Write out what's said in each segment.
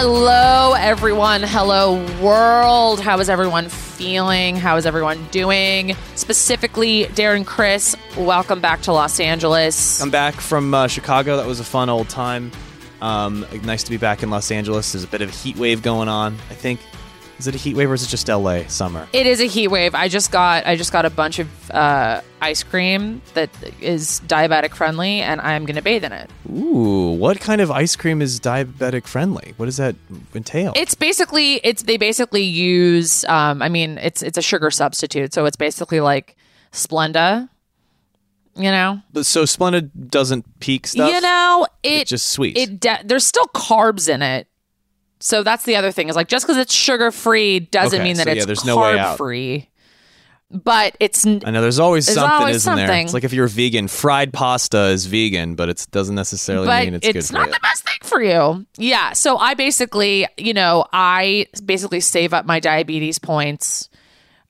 Hello, everyone. Hello, world. How is everyone feeling? How is everyone doing? Specifically, Darren Criss, welcome back to Los Angeles. I'm back from uh, Chicago. That was a fun old time. Um, nice to be back in Los Angeles. There's a bit of a heat wave going on. I think is it a heat wave or is it just LA summer? It is a heat wave. I just got I just got a bunch of uh, ice cream that is diabetic friendly, and I'm gonna bathe in it. Ooh, what kind of ice cream is diabetic friendly? What does that entail? It's basically it's they basically use. Um, I mean, it's it's a sugar substitute, so it's basically like Splenda. You know, But so Splenda doesn't peak stuff. you know it it's just sweet. it de- there's still carbs in it. So that's the other thing is like just because it's sugar free doesn't Okay, mean that so yeah, it's there's no way out. carb free. But it's n- I know there's always There's something, always isn't there? something. It's like if you're vegan, fried pasta is vegan, but it doesn't necessarily mean it's, it's, good for not you. the best thing for you. Yeah. So I basically, you know, I basically save up my diabetes points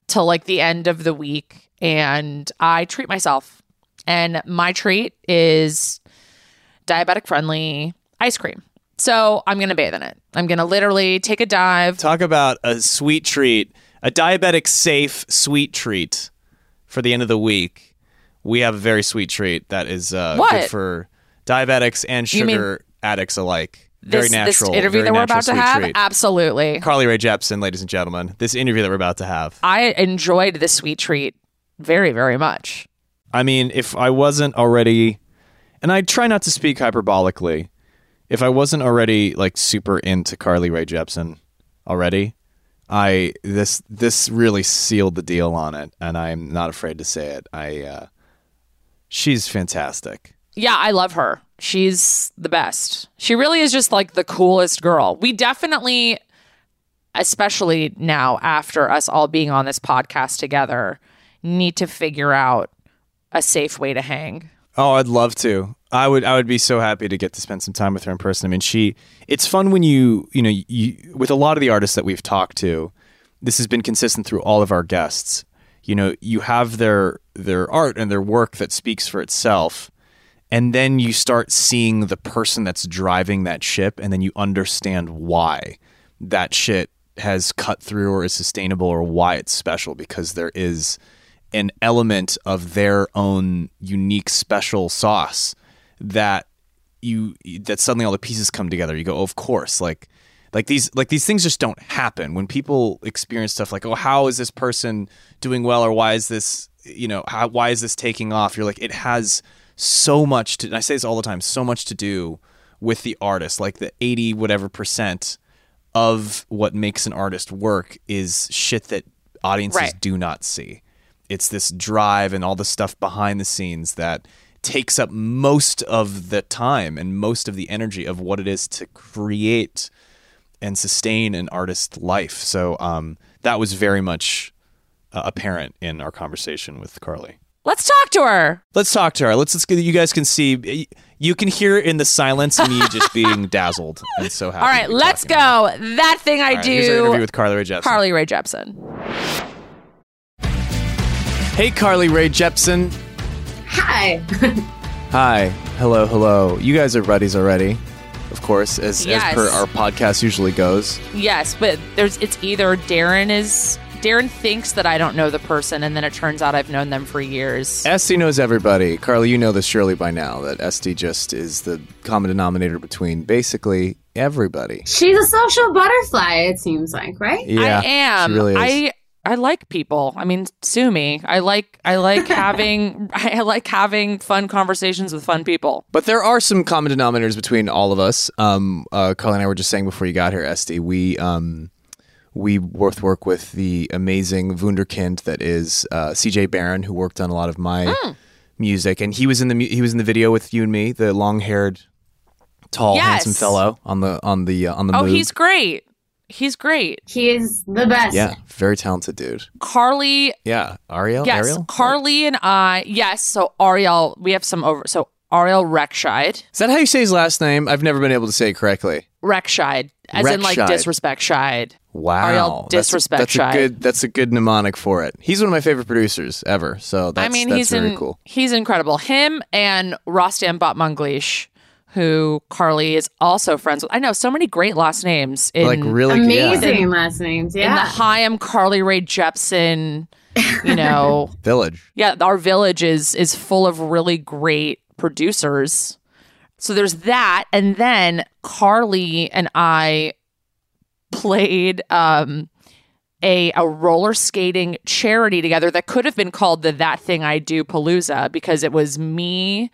till like the end of the week and I treat myself. And my treat is diabetic friendly ice cream. So I'm going to bathe in it. I'm going to literally take a dive. Talk about a sweet treat, a diabetic safe sweet treat for the end of the week. We have a very sweet treat that is uh, What? good for diabetics and sugar addicts alike. Very This, natural. this interview that we're about to have, treat. absolutely. Carly Rae Jepsen, ladies and gentlemen, this interview that we're about to have. I enjoyed this sweet treat very, very much. I mean, if I wasn't already, and I try not to speak hyperbolically, if I wasn't already like super into Carly Rae Jepsen already, I this this really sealed the deal on it, and I'm not afraid to say it. I uh, she's fantastic. Yeah, I love her. She's the best. She really is just like the coolest girl. We definitely, especially now after us all being on this podcast together, need to figure out a safe way to hang. Oh, I'd love to. I would. I would be so happy to get to spend some time with her in person. I mean, she. It's fun when you. You know, you with a lot of the artists that we've talked to. This has been consistent through all of our guests. You know, you have their their art and their work that speaks for itself, and then you start seeing the person that's driving that ship, and then you understand why that shit has cut through or is sustainable or why it's special because there is an element of their own unique special sauce that you that suddenly all the pieces come together. You go oh, of course. Like like these like these things just don't happen. When people experience stuff like oh how is this person doing well? Or why is this you know how, why is this taking off? You're like it has so much to and i say this all the time so much to do with the artist. Like the 80 whatever percent of what makes an artist work is shit that audiences Right. do not see it's this drive and all the stuff behind the scenes that takes up most of the time and most of the energy of what it is to create and sustain an artist's life. So um, that was very much uh, apparent in our conversation with Carly. Let's talk to her. Let's talk to her. Let's, let's you guys can see, you can hear in the silence me just being dazzled and so happy. All right, let's go. That thing I All right, here's our interview do. with Carly Rae Jepsen. Carly Rae Jepsen. Hey, Carly Rae Jepsen. Hi. Hi. Hello, hello. You guys are buddies already, of course, as, Yes. as per our podcast usually goes. Yes, but there's it's either Darren is Darren thinks that I don't know the person, and then it turns out I've known them for years. Este knows everybody. Carly, you know this surely by now that Este just is the common denominator between basically everybody. She's a social butterfly, it seems like, right? Yeah, I am. She really is. I I like people. I mean, sue me. I like I like having I like having fun conversations with fun people. but there are some common denominators between all of us. Um, uh, Carly and I were just saying before you got here, Este, we um, we both work with the amazing wunderkind that is uh, CJ Baran, who worked on a lot of my Hmm. music, and he was in the he was in the video with you and me, the long haired, tall, Yes. handsome fellow on the on the uh, on the Oh, move. he's great. He's great. He is the best. yeah, very talented dude. Carly, Yeah, Ariel. yes, Ariel? Carly and I, yes. So Ariel, we have some over. So Ariel Rechtshaid, Is that how you say his last name? I've never been able to say it correctly. Rechtshaid, as in like disrespect Scheid. Wow, Ariel That's- disrespect That's, shy. a good. That's a good mnemonic for it. He's one of my favorite producers ever. So that's, I mean, that's he's very in, cool. he's incredible. Him and Rostam Batmanglij, who Carly is also friends with. I know so many great last names. In, like really yeah. Amazing last names. in the Yeah. Haim Carly Rae Jepsen, you know, village. yeah, our village is is full of really great producers. So there's that, and then Carly and I played um, a a roller skating charity together that could have been called the That Thing I Do Palooza because it was me,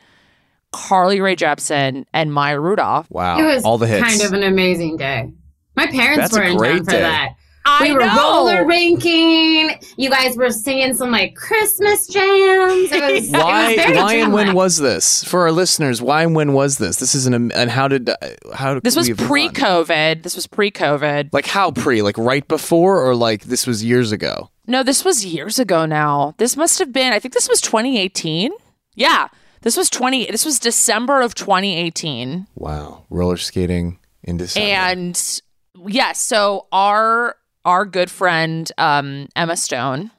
Carly Rae Jepsen, and Maya Rudolph. Wow, It was all the hits. kind of an amazing day. My parents That's were in great town for day. that. I we were know. roller rinking. You guys were singing some like Christmas jams. It was, why? it was very Why and when was this for our listeners? Why and when was this? This is an and how did uh, how did This was we have run? pre-COVID. This was pre-COVID. Like how pre? Like right before or like this was years ago? No, this was years ago now. This must have been, I think this was 2018. Yeah. This was 20 this was December of 2018. Wow, roller skating in December. And yes, so our our good friend um Emma Stone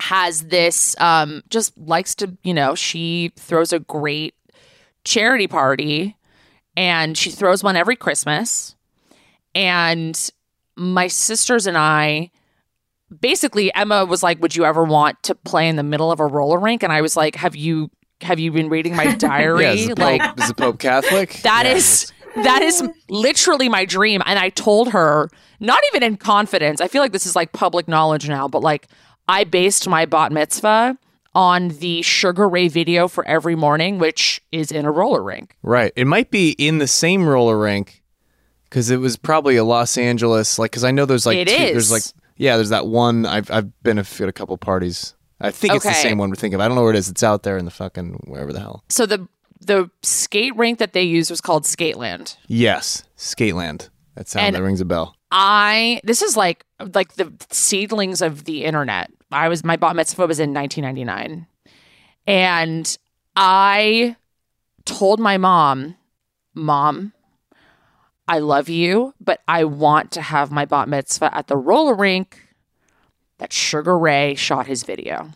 has this um just likes to, you know, she throws a great charity party and she throws one every Christmas. And my sisters and I basically Emma was like, "Would you ever want to play in the middle of a roller rink?" And I was like, "Have you have you been reading my diary? yeah, is the, like Pope, is the Pope Catholic? that Yeah. is that is literally my dream." And I told her, not even in confidence. I feel like this is like public knowledge now, but like I based my bat mitzvah on the Sugar Ray video for every morning, which is in a roller rink. right. It might be in the same roller rink because it was probably a Los Angeles. Like because I know there's like It two, is. there's like yeah there's that one. I've I've been a few- at a couple parties. I think it's the Okay. same one we're thinking of. I don't know where it is. It's out there in the fucking wherever the hell. So the the skate rink that they used was called Skateland. Yes, Skateland. That sound And- that rings a bell. I this is like like the seedlings of the internet. I was my bat mitzvah was in 1999, and I told my mom, "Mom, I love you, but I want to have my bat mitzvah at the roller rink that Sugar Ray shot his video.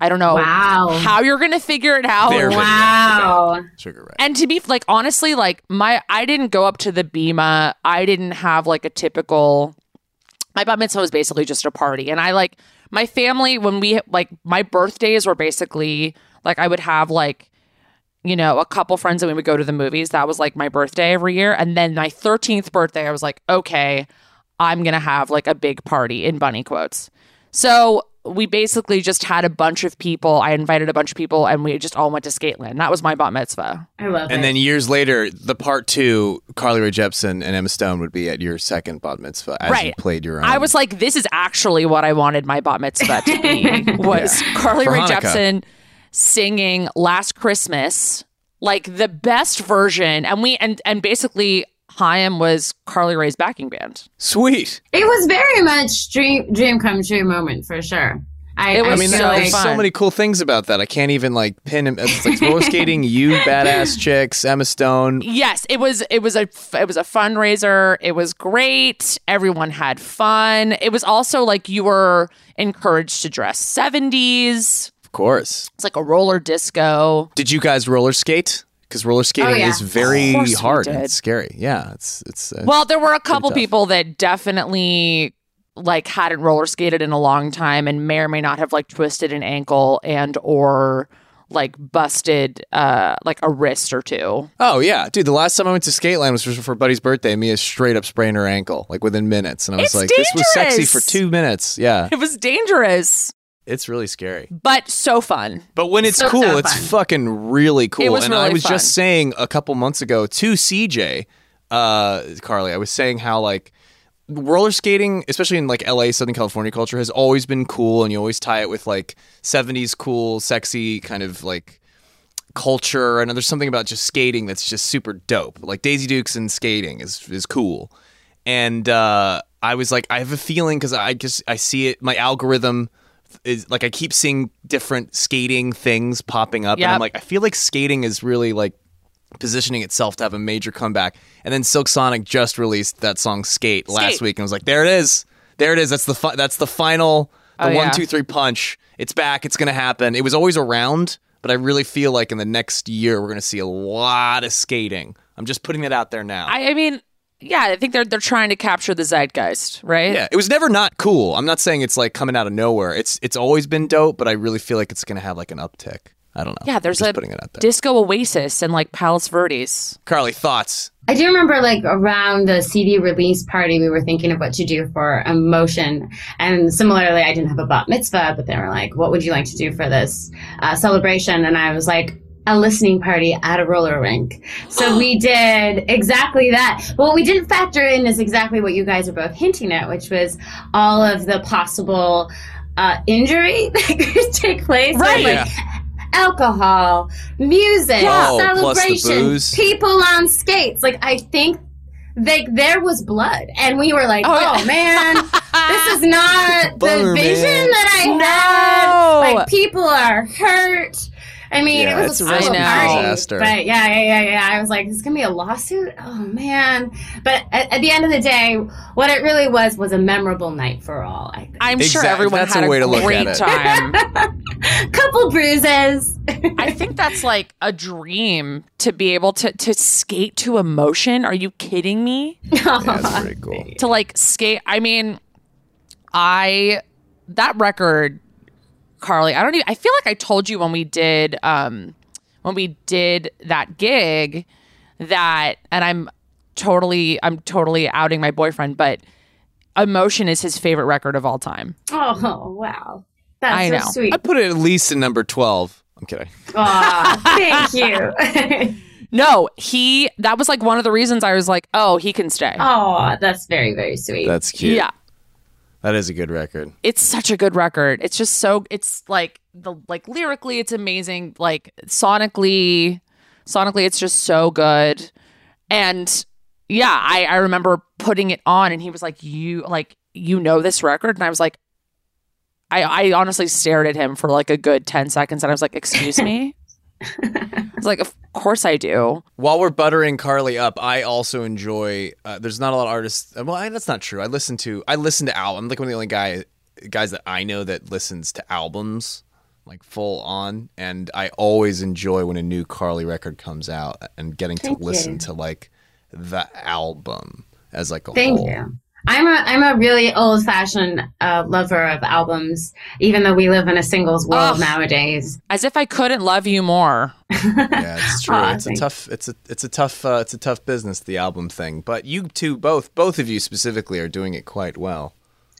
I don't know Wow. how you're gonna figure it out. Their. Wow. Sugar Ray. And to be like honestly, like my I didn't go up to the Bema. I didn't have like a typical my bat mitzvah was basically just a party. And I like my family when we like my birthdays were basically like I would have like you know, a couple friends and we would go to the movies. That was like my birthday every year. And then my 13th birthday, I was like, okay, I'm going to have like a big party in bunny quotes. So we basically just had a bunch of people. I invited a bunch of people and we just all went to Skateland. That was my bat mitzvah. I love it. And then years later, the part two, Carly Rae Jepsen and Emma Stone would be at your second bat mitzvah as you Right. played your own. I was like, this is actually what I wanted my bat mitzvah to be. Was Carly For Rae Hanukkah. Jepsen singing "Last Christmas" like the best version, and we and and basically Haim was Carly Rae's backing band. sweet. it was very much dream dream come true moment for sure. I, It was I mean, feel so there's fun. so many cool things about that. I can't even like pin him. It's like roller skating, you badass chicks, Emma Stone. Yes, it was it was a it was a fundraiser. It was great. Everyone had fun. It was also like you were encouraged to dress 70s. Of course. It's like a roller disco. Did you guys roller skate? Because roller skating Oh, yeah. is very Of course we hard and it's scary. Yeah, it's it's. Uh, Well, there were a couple people that definitely like hadn't roller skated in a long time and may or may not have like twisted an ankle and or like busted uh like a wrist or two. oh yeah, dude. The last time I went to Skateland was for, for Buddy's birthday. Mia straight up sprained her ankle like within minutes, and I was It's like, "This was sexy for two minutes." Yeah, It was dangerous, it's really scary. but so fun. But when it's So, cool, so it's fucking really cool. It was and I was fun. just saying a couple months ago to CJ, uh, Carly, I was saying how like roller skating, especially in like LA, Southern California culture, has always been cool, and you always tie it with like '70s cool, sexy kind of like culture. And there's something about just skating that's just super dope. Like Daisy Dukes and skating is is cool. And uh, I was like, I have a feeling because I just I see it. My algorithm is like I keep seeing different skating things popping up, and I'm like, I feel like skating is really like positioning itself to have a major comeback. And then Silk Sonic just released that song "Skate" last week, and I was like, there it is, there it is. That's the fi- that's the final, the Oh, one, yeah. two, three punch. It's back. It's gonna happen. It was always around, but I really feel like in the next year we're going to see a lot of skating. I'm just putting it out there now. I, I mean, yeah, I think they're they're trying to capture the zeitgeist, right? yeah, it was never not cool. I'm not saying it's like coming out of nowhere. It's it's always been dope, but I really feel like it's going to have like an uptick. I don't know. Yeah, there's I'm just a putting it out there. Disco Oasis and like Palos Verdes. Carly, thoughts? I do remember like around the CD release party, we were thinking of what to do for emotion. And similarly, I didn't have a bat mitzvah, but they were like, what would you like to do for this uh, celebration? And I was like, a listening party at a roller rink. So we did exactly that. But what we didn't factor in is exactly what you guys are both hinting at, which was all of the possible uh, injury that could take place. Right. Like, alcohol, music, Oh, plus celebration, people on skates. Like I think like there was blood, and we were like, Oh, "Oh, man, this is not Bummer, the vision man. that I No. had." Like people are hurt. I mean, Yeah, it was it's a a social recipe party, disaster. but yeah, yeah, yeah, yeah. I was like, "This is gonna be a lawsuit." Oh man! But at, at the end of the day, what it really was was a memorable night for all. I think. I'm sure everyone that's had a a, way to look great at it. time. couple bruises. I think that's like a dream to be able to to skate to emotion. Are you kidding me? Yeah, that's pretty cool. to like skate. I mean, I that record, Carly. I don't even. I feel like I told you when we did um when we did that gig that, and I'm totally I'm totally outing my boyfriend, but Emotion is his favorite record of all time. Oh wow, that's I so know. sweet. I put it at least in number 12. I'm kidding. Aw, thank you. No, he that was like one of the reasons I was like, oh, he can stay. oh, that's very very sweet. That's cute. yeah. That is a good record. it's such a good record. It's just so it's like the like lyrically it's amazing. Like sonically sonically it's just so good. And yeah, I I remember putting it on and he was like, "You like you know this record?" And I was like I I honestly stared at him for like a good 10 seconds and I was like, "Excuse me?" I was like, "Of course I do." While we're buttering Carly up, I also enjoy. Uh, there's not a lot of artists. Well, I, that's not true. I listen to. I listen to albums. I'm like one of the only guy guys that I know that listens to albums like full on, and I always enjoy when a new Carly record comes out and getting Thank to listen you. to like the album as like a Thank whole. you. I'm a I'm a really old fashioned uh, lover of albums, even though we live in a singles world Ugh. nowadays. As if I couldn't love you more. Yeah, it's true. Aw, it's a tough. It's a it's a tough uh, it's a tough business the album thing. But you two both both of you specifically are doing it quite well.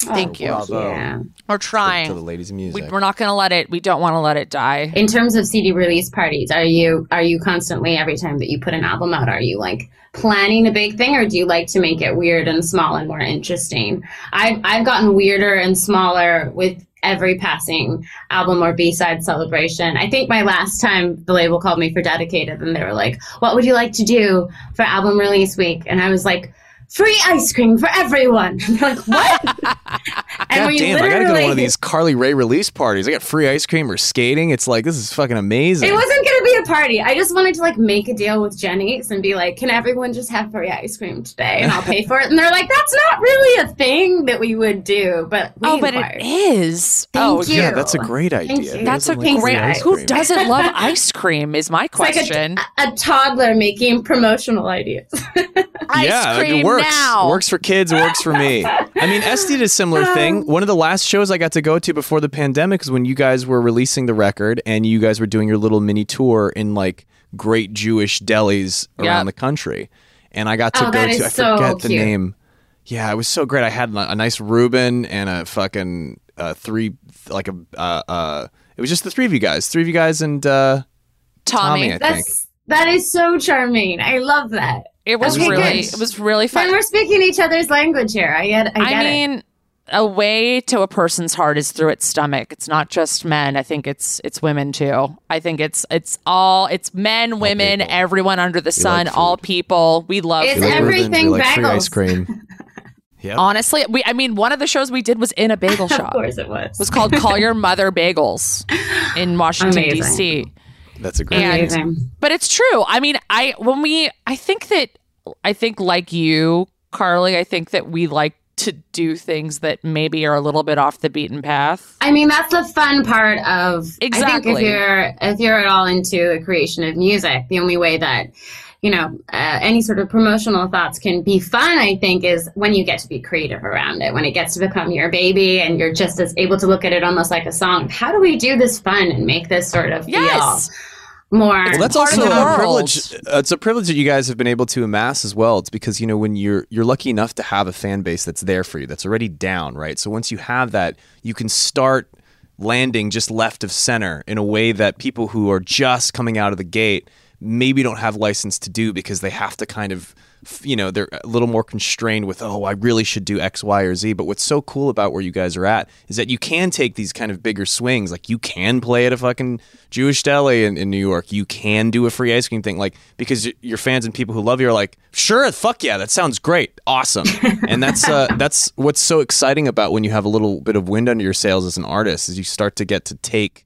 Oh, Thank you. bravo. Yeah. We're trying. To the ladies of We, music. we're not going to let it. We don't want to let it die. In terms of CD release parties, are you are you constantly every time that you put an album out, are you like planning a big thing, or do you like to make it weird and small and more interesting? I've I've gotten weirder and smaller with every passing album or B-side celebration. I think my last time the label called me for dedicated and they were like, "What would you like to do for album release week?" And I was like, "Free ice cream for everyone." And they're like, "What?" God damn, I gotta go to one of these Carly Rae release parties. I got free ice cream or skating. It's like this is fucking amazing. It wasn't gonna be a party. I just wanted to like make a deal with Jeni's and be like, "Can everyone just have free ice cream today?" And I'll pay for it. And they're like, "That's not really a thing that we would do." But we Oh, but inquired. it is. Thank oh, you. yeah, that's a great idea. That's a Who doesn't like great. Who doesn't love ice cream? Is my It's like question. a, a toddler making promotional ideas. ice yeah, cream it works. now. Works for kids. Works for me. I mean, S did a similar thing. One of the last shows I got to go to before the pandemic is when you guys were releasing the record and you guys were doing your little mini tour in like great Jewish delis around Yep. the country, and I got to Oh, go to. I so forget the name. Yeah, it was so great. I had a a nice Reuben and a fucking uh, three, like a. Uh, uh, it was just the three of you guys, three of you guys, and uh, Tommy. Tommy, I think. That's that is so charming. I love that. It was Okay, really. good. It was really Then fun. we're speaking each other's language here. I get. I, get I it. mean, a way to a person's heart is through its stomach. It's not just men. I think it's it's women too. I think it's it's all it's men, women, people. everyone under the sun, like all people. We love It's food. Reubens, we everything like free bagels. ice cream. Yep. Honestly, we I mean, one of the shows we did was in a bagel shop. of course it was. It was called Call Your Mother Bagels in Washington D.C. That's a great. And- Amazing. But it's true. I mean, I when we I think that I think like you, Carly, I think that we like to do things that maybe are a little bit off the beaten path. I mean, that's the fun part of I think Exactly. if you're if you're at all into the creation of music, the only way that you know uh, any sort of promotional thoughts can be fun. I think is when you get to be creative around it, when it gets to become your baby, and you're just as able to look at it almost like a song. How do we do this fun and make this sort of Yes. feel more? Well, that's also a privilege. Uh, it's a privilege that you guys have been able to amass as well. It's because you know when you're you're lucky enough to have a fan base that's there for you, that's already down, right? So once you have that, you can start landing just left of center in a way that people who are just coming out of the gate maybe don't have license to do because they have to kind of you know they're a little more constrained with oh i really should do x y or z. But what's so cool about where you guys are at is that you can take these kind of bigger swings. Like you can play at a fucking jewish deli in, in new york. You can do a free ice cream thing like because your fans and people who love you are like sure fuck yeah that sounds great awesome. And that's uh, that's what's so exciting about when you have a little bit of wind under your sails as an artist is you start to get to take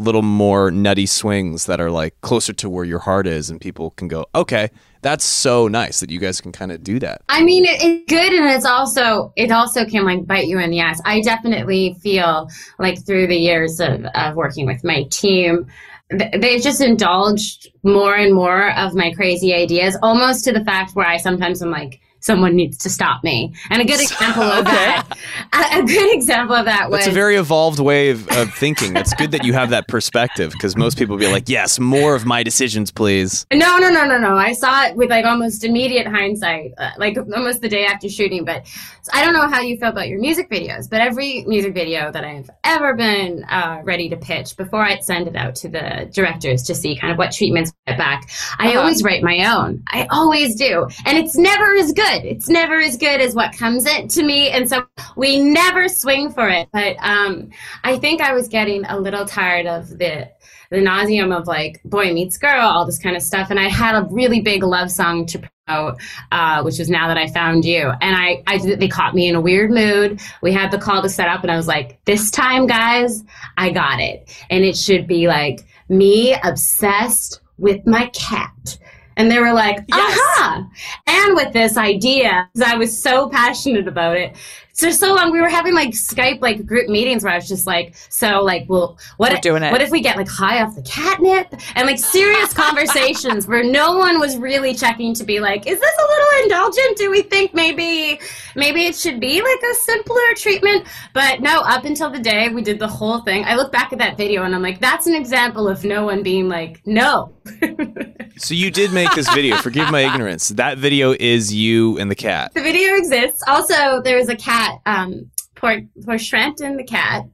little more nutty swings that are like closer to where your heart is and people can go okay that's so nice that you guys can kind of do that I mean, it, it's good, and it's also it also can like bite you in the ass. I definitely feel like through the years of, of working with my team, they've just indulged more and more of my crazy ideas, almost to the fact where I sometimes am like, someone needs to stop me. And a good example of that, a, a good example of that was that's a very evolved way of, of thinking it's good that you have that perspective because most people be like yes more of my decisions please No, no, no, no, no. I saw it with like almost immediate hindsight, uh, like almost the day after shooting. But so I don't know how you feel about your music videos, but every music video that I've ever been uh, ready to pitch before I'd send it out to the directors to see kind of what treatments get back, I Uh-huh. always write my own. I always do. And it's never as good. It's never as good as what comes in to me. And so we never swing for it. But um, I think I was getting a little tired of the the nauseum of like boy meets girl, all this kind of stuff. And I had a really big love song to promote, uh, which was now that I found you. And I, I, they caught me in a weird mood. We had the call to set up, and I was like, this time, guys, I got it. And it should be like me obsessed with my cat. And they were like, Yes. aha! And with this idea, because I was so passionate about it. So so long, we were having like Skype like group meetings where I was just like, so like, well, what We're if, doing it. what if we get like high off the catnip and like serious conversations where no one was really checking to be like, is this a little indulgent? Do we think maybe maybe it should be like a simpler treatment? But no, up until the day we did the whole thing, I look back at that video and I'm like, that's an example of no one being like, no. so you did make this video forgive my ignorance that video is you and the cat The video exists. Also, there was a cat, um, poor, poor Shrampton the cat,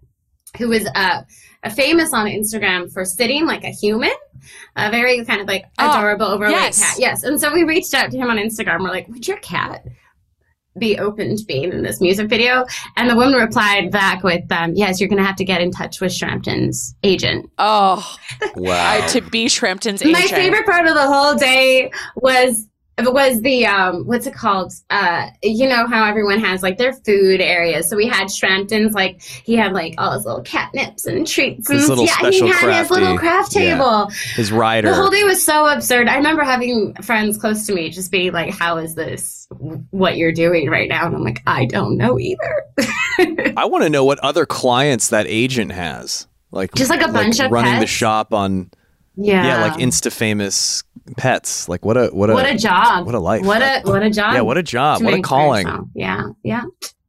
who was uh, famous on Instagram for sitting like a human, a very kind of like Oh, adorable, overweight yes. cat. Yes. And so we reached out to him on Instagram. We're like, would your cat be open to being in this music video? And the woman replied back with, um, yes, you're going to have to get in touch with Shrampton's agent. Oh, wow I, to be Shrimpton's My favorite part of the whole day was was the um what's it called? Uh you know how everyone has like their food areas. So we had Shrampton's like he had like all his little catnips and treats and His little yeah special he had his little crafty- craft yeah. table. His rider. the whole day was so absurd. I remember having friends close to me just being like how is this what you're doing right now? And I'm like I don't know either. I want to know what other clients that agent has. Like Just like a bunch of running the shop on yeah yeah, like insta famous pets. Like what a what a what a job what a life. what a what a job yeah, what a job. What a calling. yourself. yeah yeah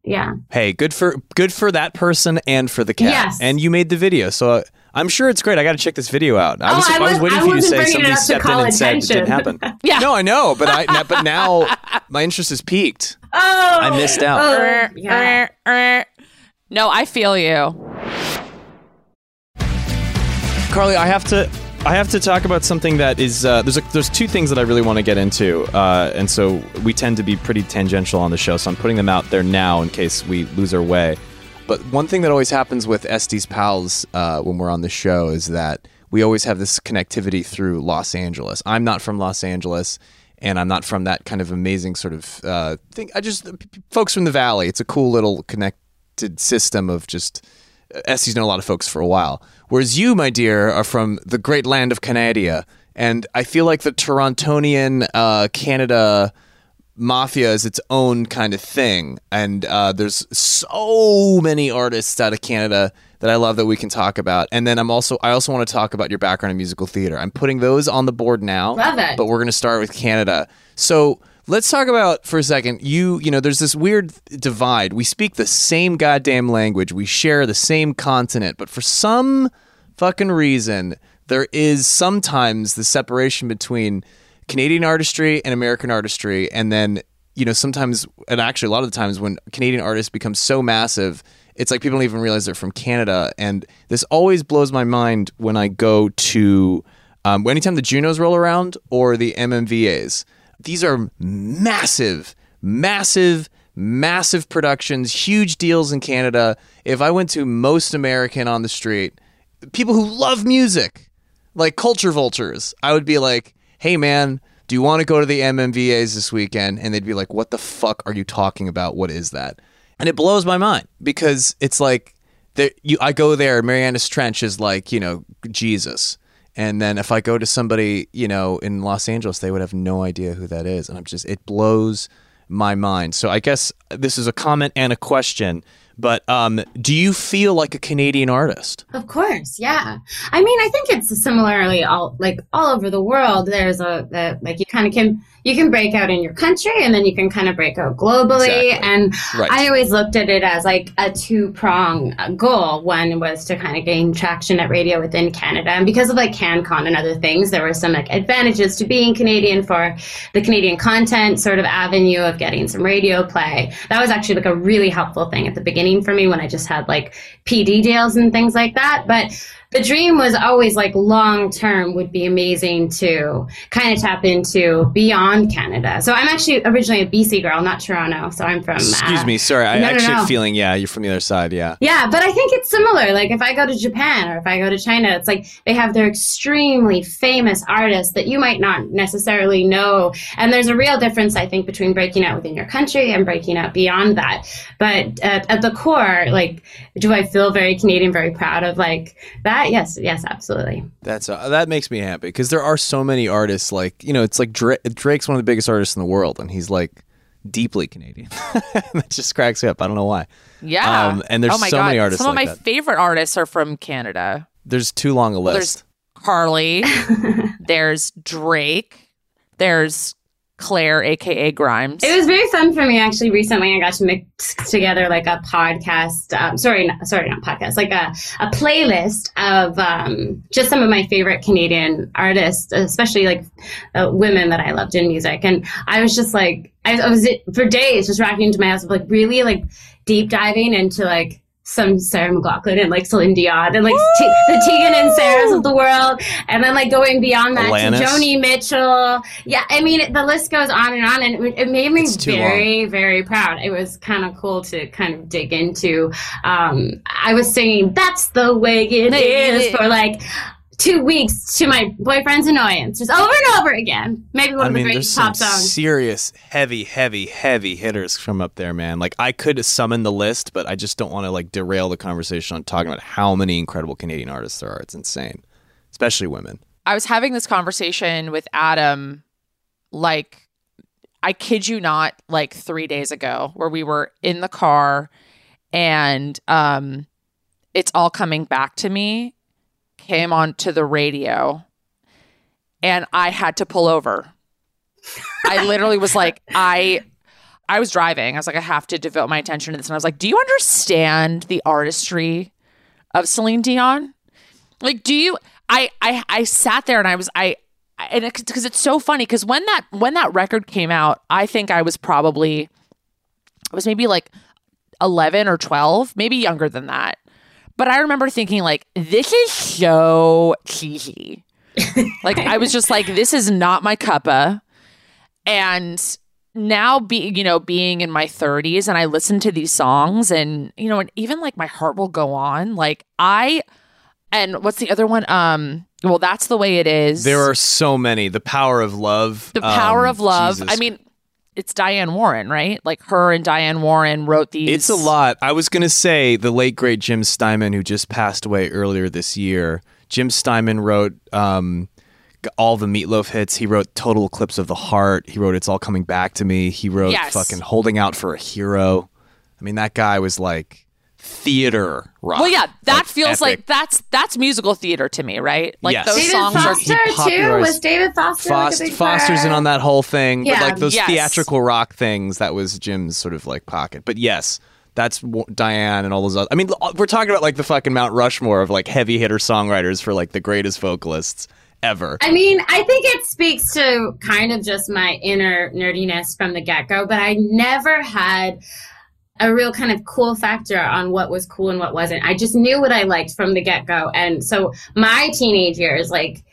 yeah Hey, good for good for that person and for the cat. Yes. And you made the video, so uh, I'm sure it's great. I got to check this video out. I Oh, was, I I was was- waiting I for you to say bringing it somebody to stepped in call and said it didn't happen. Yeah. No, I know, but I but now my interest is peaked. Oh, I missed out. Oh, yeah. No, I feel you. Carly, I have to I have to talk about something that is uh, there's a, there's two things that I really want to get into, uh, and so we tend to be pretty tangential on the show. So I'm putting them out there now in case we lose our way. But one thing that always happens with Este's pals uh, when we're on the show is that we always have this connectivity through Los Angeles. I'm not from Los Angeles, and I'm not from that kind of amazing sort of uh, thing. I just folks from the Valley. It's a cool little connected system of just Este's known a lot of folks for a while. Whereas you, my dear, are from the great land of Canada. And I feel like the Torontonian uh, Canada mafia is its own kind of thing, and uh, there's so many artists out of Canada that I love that we can talk about. And then I'm also I also want to talk about your background in musical theater. I'm putting those on the board now. Love it. But we're going to start with Canada. So let's talk about for a second. You you know there's this weird divide. We speak the same goddamn language. We share the same continent, but for some fucking reason there is sometimes the separation between Canadian artistry and American artistry, and then you know sometimes, and actually a lot of the times when Canadian artists become so massive, it's like people don't even realize they're from Canada, and this always blows my mind when I go to um, anytime the Junos roll around or the MMVAs. These are massive, massive, massive productions, huge deals in Canada. If I went to most American on the street, people who love music, like culture vultures, I would be like, hey man, do you want to go to the MMVAs this weekend? And they'd be like, what the fuck are you talking about? What is that? And it blows my mind because it's like, there, you, I go there, Marianas Trench is like, you know, Jesus. And then if I go to somebody, you know, in Los Angeles, they would have no idea who that is. And I'm just, it blows my mind. So I guess this is a comment and a question. But um, do you feel like a Canadian artist? Of course, yeah. I mean, I think it's similarly all like all over the world. There's a, a like you kind of can you can break out in your country and then you can kind of break out globally. Exactly. And Right. I always looked at it as like a two prong goal. One was to kind of gain traction at radio within Canada, and because of like CanCon and other things, there were some like advantages to being Canadian for the Canadian content sort of avenue of getting some radio play. That was actually like a really helpful thing at the beginning for me when I just had like PD deals and things like that. But the dream was always like long term would be amazing to kind of tap into beyond Canada. So I'm actually originally a BC girl, not Toronto. So I'm from. Excuse uh, me, sorry. I no, no, actually no. feeling, yeah, you're from the other side, yeah. Yeah, but I think it's similar. Like if I go to Japan or if I go to China, it's like they have their extremely famous artists that you might not necessarily know. And there's a real difference, I think, between breaking out within your country and breaking out beyond that. But at, at the core, like, do I feel very Canadian, very proud of like that? Yes, yes, absolutely. That's uh, that makes me happy because there are so many artists. Like you know, it's like Dra- Drake's one of the biggest artists in the world, and he's like deeply Canadian. that just cracks me up. I don't know why. Yeah. Um, and there's oh my so God. many artists Some like of my that. favorite artists are from Canada. There's too long a list There's list. Carly. there's Drake. There's Claire, aka Grimes. It was very fun for me actually. Recently, I got to mix together like a podcast. Um, sorry, sorry, not podcast. Like a a playlist of um, just some of my favorite Canadian artists, especially like uh, women that I loved in music. And I was just like, I, I was for days just rocking into my house, like really like deep diving into like. Some Sarah McLachlan and like Celine Dion and like T- the Tegan and Saras of the world, and then like going beyond that Alanis. to Joni Mitchell. Yeah, I mean the list goes on and on, and it, it made me very, very proud. It was kind of cool to kind of dig into. Um, I was singing "That's the Way It Is" for like two weeks to my boyfriend's annoyance, just over and over again. Maybe one I of mean, the there's greatest some pop songs. serious, heavy, heavy, heavy hitters from up there, man. Like I could summon the list, but I just don't want to like derail the conversation on talking about how many incredible Canadian artists there are. It's insane, especially women. I was having this conversation with Adam, like, I kid you not, like three days ago, where we were in the car and um, it's all coming back to me, came onto the radio, and I had to pull over. I literally was like, I. I was driving. I was like, I have to devote my attention to this. And I was like, Do you understand the artistry of Celine Dion? Like, do you? I I I sat there and I was I and because it's so funny because when that when that record came out, I think I was probably I was maybe like eleven or twelve, maybe younger than that. But I remember thinking like, this is so cheesy. like I was just like, this is not my cuppa. And now be you know being in my 30s and I listen to these songs and you know and even like my heart will go on like I and what's the other one um well that's the way it is There are so many. The power of love. the power um, of love Jesus. I mean it's Diane Warren right like her and Diane Warren wrote these It's a lot. I was going to say the late great Jim Steinman, who just passed away earlier this year. Jim Steinman wrote um, all the Meatloaf hits. He wrote Total Eclipse of the Heart. He wrote It's All Coming Back to Me. He wrote Yes. fucking Holding Out for a Hero. I mean, that guy was like theater rock. Well, yeah, that Like, feels epic. like that's that's musical theater to me, right? Like Yes. those David songs are Foster too. popularized- Was David Foster like Fost- big Foster's in on that whole thing, Yeah. but like those Yes. theatrical rock things, that was Jim's sort of like pocket. But yes, that's w- Diane and all those other. I mean, uh, we're talking about like the fucking Mount Rushmore of like heavy hitter songwriters for like the greatest vocalists ever. I mean, I think it speaks to kind of just my inner nerdiness from the get go, but I never had a real kind of cool factor on what was cool and what wasn't. I just knew what I liked from the get go. And so my teenage years, like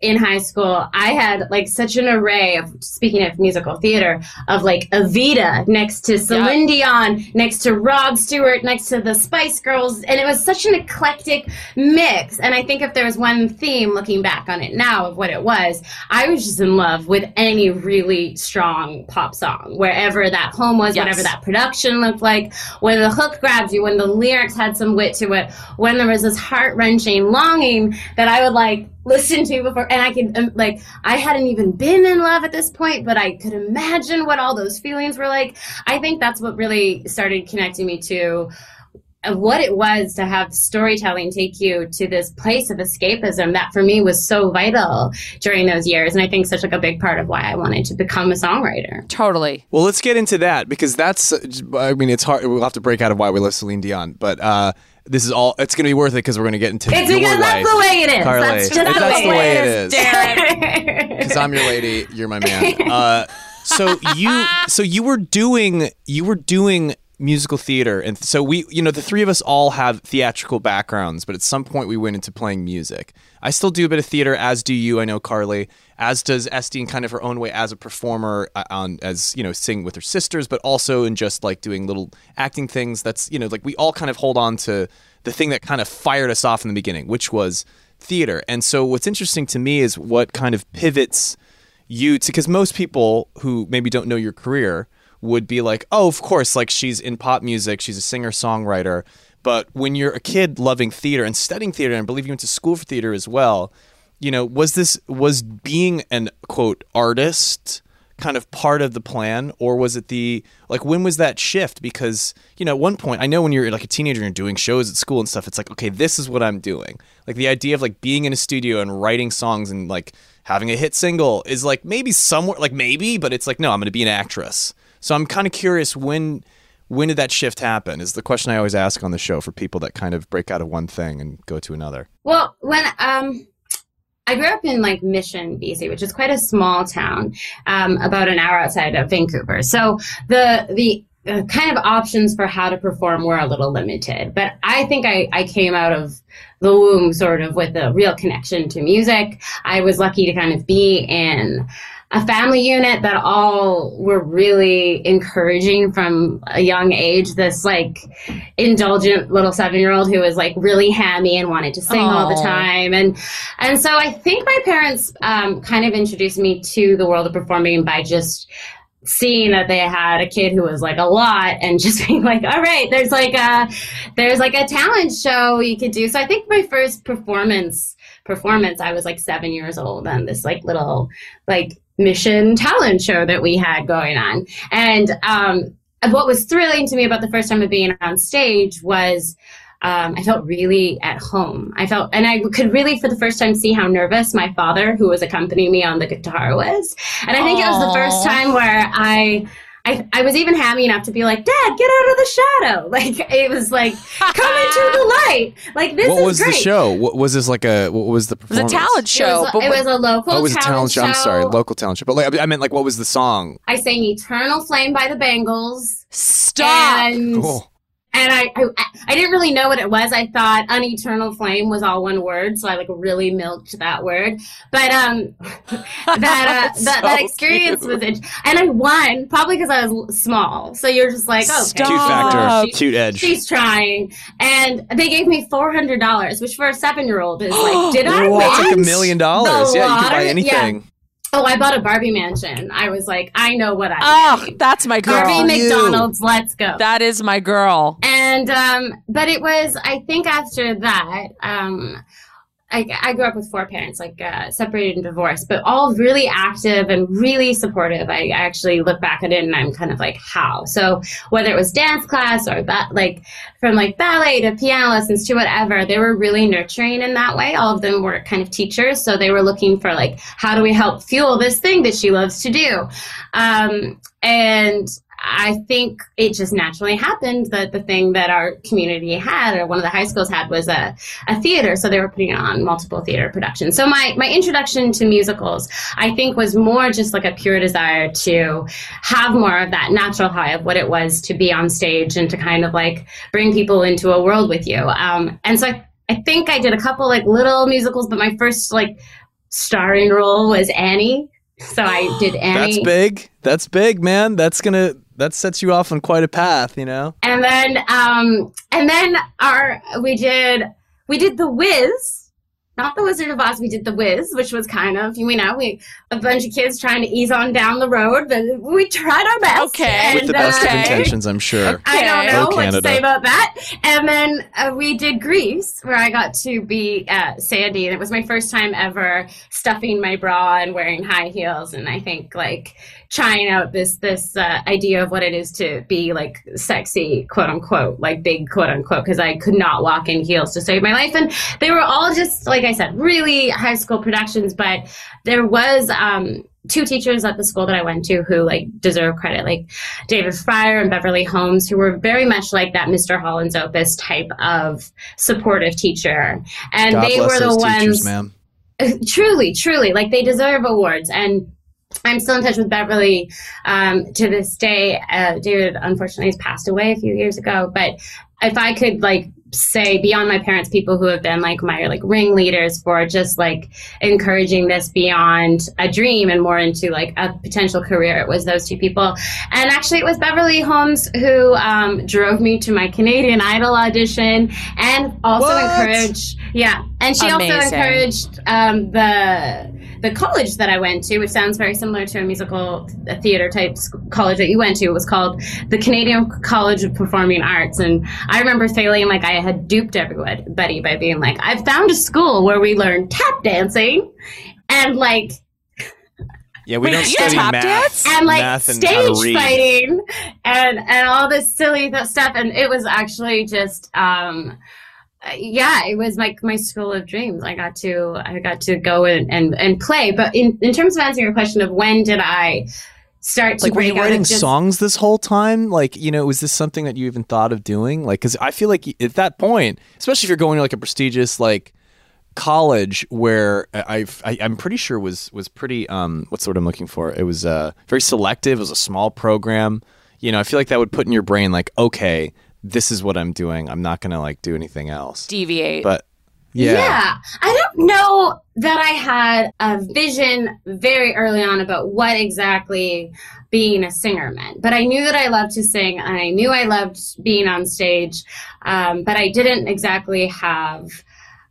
in high school, I had like such an array of, speaking of musical theater, of like Evita next to Celine Dion, next to Rod Stewart, next to the Spice Girls. And it was such an eclectic mix. And I think if there was one theme looking back on it now of what it was, I was just in love with any really strong pop song, wherever that home was, Yes. whatever that production looked like, when the hook grabs you, when the lyrics had some wit to it, when there was this heart wrenching longing that I would like listen to before, and I could um, like I hadn't even been in love at this point, but I could imagine what all those feelings were like. I think that's what really started connecting me to what it was to have storytelling take you to this place of escapism that for me was so vital during those years and i think such like a big part of why i wanted to become a songwriter totally. Well, let's get into that because that's. I mean, it's hard. We'll have to break out of why we love Celine Dion, but uh, this is all. It's going to be worth it because we're going to get into it's your because life. that's the way it is Carly. that's just If the, that's way the way it it is, is. because I'm your lady, you're my man. Uh, so you, so you were doing, you were doing musical theater, and so we, you know, the three of us all have theatrical backgrounds, but at some point we went into playing music. I still do a bit of theater, as do you. I know Carly, as does Este in kind of her own way as a performer, uh, on as you know, sing with her sisters, but also in just like doing little acting things. That's you know, like we all kind of hold on to the thing that kind of fired us off in the beginning, which was theater. And so what's interesting to me is what kind of pivots you to because most people who maybe don't know your career would be like, oh, of course, like she's in pop music, she's a singer songwriter. But when you're a kid loving theater and studying theater, and I believe you went to school for theater as well, you know, was this was being an quote artist kind of part of the plan, or was it the like when was that shift? Because you know, at one point, I know when you're like a teenager and you're doing shows at school and stuff, it's like, okay, this is what I'm doing. Like the idea of like being in a studio and writing songs and like having a hit single is like maybe somewhere like maybe, but it's like no, I'm going to be an actress. So I'm kind of curious when when did that shift happen? Is the question I always ask on the show for people that kind of break out of one thing and go to another. Well, when um, I grew up in like Mission, BC, which is quite a small town, um, about an hour outside of Vancouver. So the the uh, kind of options for how to perform were a little limited. But I think I, I came out of the womb sort of with a real connection to music. I was lucky to kind of be in a family unit that all were really encouraging from a young age. This like indulgent little seven year old who was like really hammy and wanted to sing all the time. And and so I think my parents um, kind of introduced me to the world of performing by just seeing that they had a kid who was like a lot and just being like all right there's like a there's like a talent show you could do. So i think my first performance performance i was like seven years old on this like little like mission talent show that we had going on. And um what was thrilling to me about the first time of being on stage was um, I felt really at home. I felt, and I could really, for the first time, see how nervous my father, who was accompanying me on the guitar, was. And I think it was the first time where I, I, I was even happy enough to be like, Dad, get out of the shadow. Like it was like, come into the light. Like this what is was great. the show? What was this like a what was the It was a performance? talent It show. was, but it was a local Oh, it was a talent show. I'm sorry, local talent show. But like, I meant like, what was the song? I sang "Eternal Flame" by the Bangles. stop. And Cool. And I, I I didn't really know what it was. I thought "an eternal flame" was all one word, so I like really milked that word. But um, that uh, that, So that experience cute. was it, and I won probably because I was small. So you're just like, oh, Stop. Cute factor, She- cute edge. She's trying, and they gave me four hundred dollars, which for a seven-year-old is like, did I Whoa, win? Like a million dollars. Yeah, you could buy lottery- anything. Oh, I bought a Barbie mansion. I was like, I know what I'm Oh, getting. that's my girl. Barbie you. McDonald's, let's go. That is my girl. And um, but it was I think after that, um, I, I grew up with four parents, like uh, separated and divorced, but all really active and really supportive. I actually look back at it and I'm kind of like, how? So whether it was dance class or that, like from like ballet to piano lessons to whatever, they were really nurturing in that way. All of them were kind of teachers, so they were looking for like, how do we help fuel this thing that she loves to do? Um, and I think it just naturally happened that the thing that our community had, or one of the high schools had, was a, a theater. So they were putting on multiple theater productions. So my, my introduction to musicals, I think, was more just like a pure desire to have more of that natural high of what it was to be on stage and to kind of like bring people into a world with you. Um, and so I, I think I did a couple like little musicals, but my first like starring role was Annie. So I did Annie. That's big. That's big, man. That's gonna that sets you off on quite a path, you know. And then um and then our we did we did the Wiz. Not the Wizard of Oz, we did the Wiz, which was kind of, you know, we a bunch of kids trying to ease on down the road, but we tried our best. Okay. With the best uh, of intentions, I'm sure. I don't know Go what to say about that. And then uh, we did Grease, where I got to be uh, Sandy, and it was my first time ever stuffing my bra and wearing high heels, and I think like trying out this this uh, idea of what it is to be like sexy, quote unquote, like big quote unquote, because I could not walk in heels to save my life, and they were all just like I said, really high school productions, but there was. Um, two teachers at the school that I went to who like deserve credit, like David Fryer and Beverly Holmes, who were very much like that Mr. Holland's Opus type of supportive teacher. And God they were the ones teachers, truly, truly, like they deserve awards. And I'm still in touch with Beverly um, to this day. Uh, David, unfortunately, has passed away a few years ago. But if I could, like, say beyond my parents, people who have been like my like ringleaders for just like encouraging this beyond a dream and more into like a potential career, it was those two people. And actually, it was Beverly Holmes who um, drove me to my Canadian Idol audition and also What? encouraged, yeah, and she also encouraged um, the the college that I went to, which sounds very similar to a musical a theater type college that you went to, was called the Canadian College of Performing Arts. And I remember feeling like I had duped everybody by being like, I've found a school where we learn tap dancing and like Yeah, we Wait, don't you study tap math, dance? and like math and how to stage read. fighting and and all this silly stuff and it was actually just um yeah it was like my school of dreams i got to i got to go and and, and play but in, in terms of answering your question of when did i start to Like, were you writing just, songs this whole time? Like, you know, was this something that you even thought of doing? Like, because I feel like at that point, especially if you're going to like a prestigious like college where I've, I, I'm pretty sure was was pretty um what's the word I'm looking for? It was uh very selective. It was a small program. You know, I feel like that would put in your brain like, okay, this is what I'm doing. I'm not gonna like do anything else. Deviate. But yeah, Yeah. I don't know that I had a vision very early on about what exactly being a singer meant. But I knew that I loved to sing and I knew I loved being on stage. Um, but I didn't exactly have.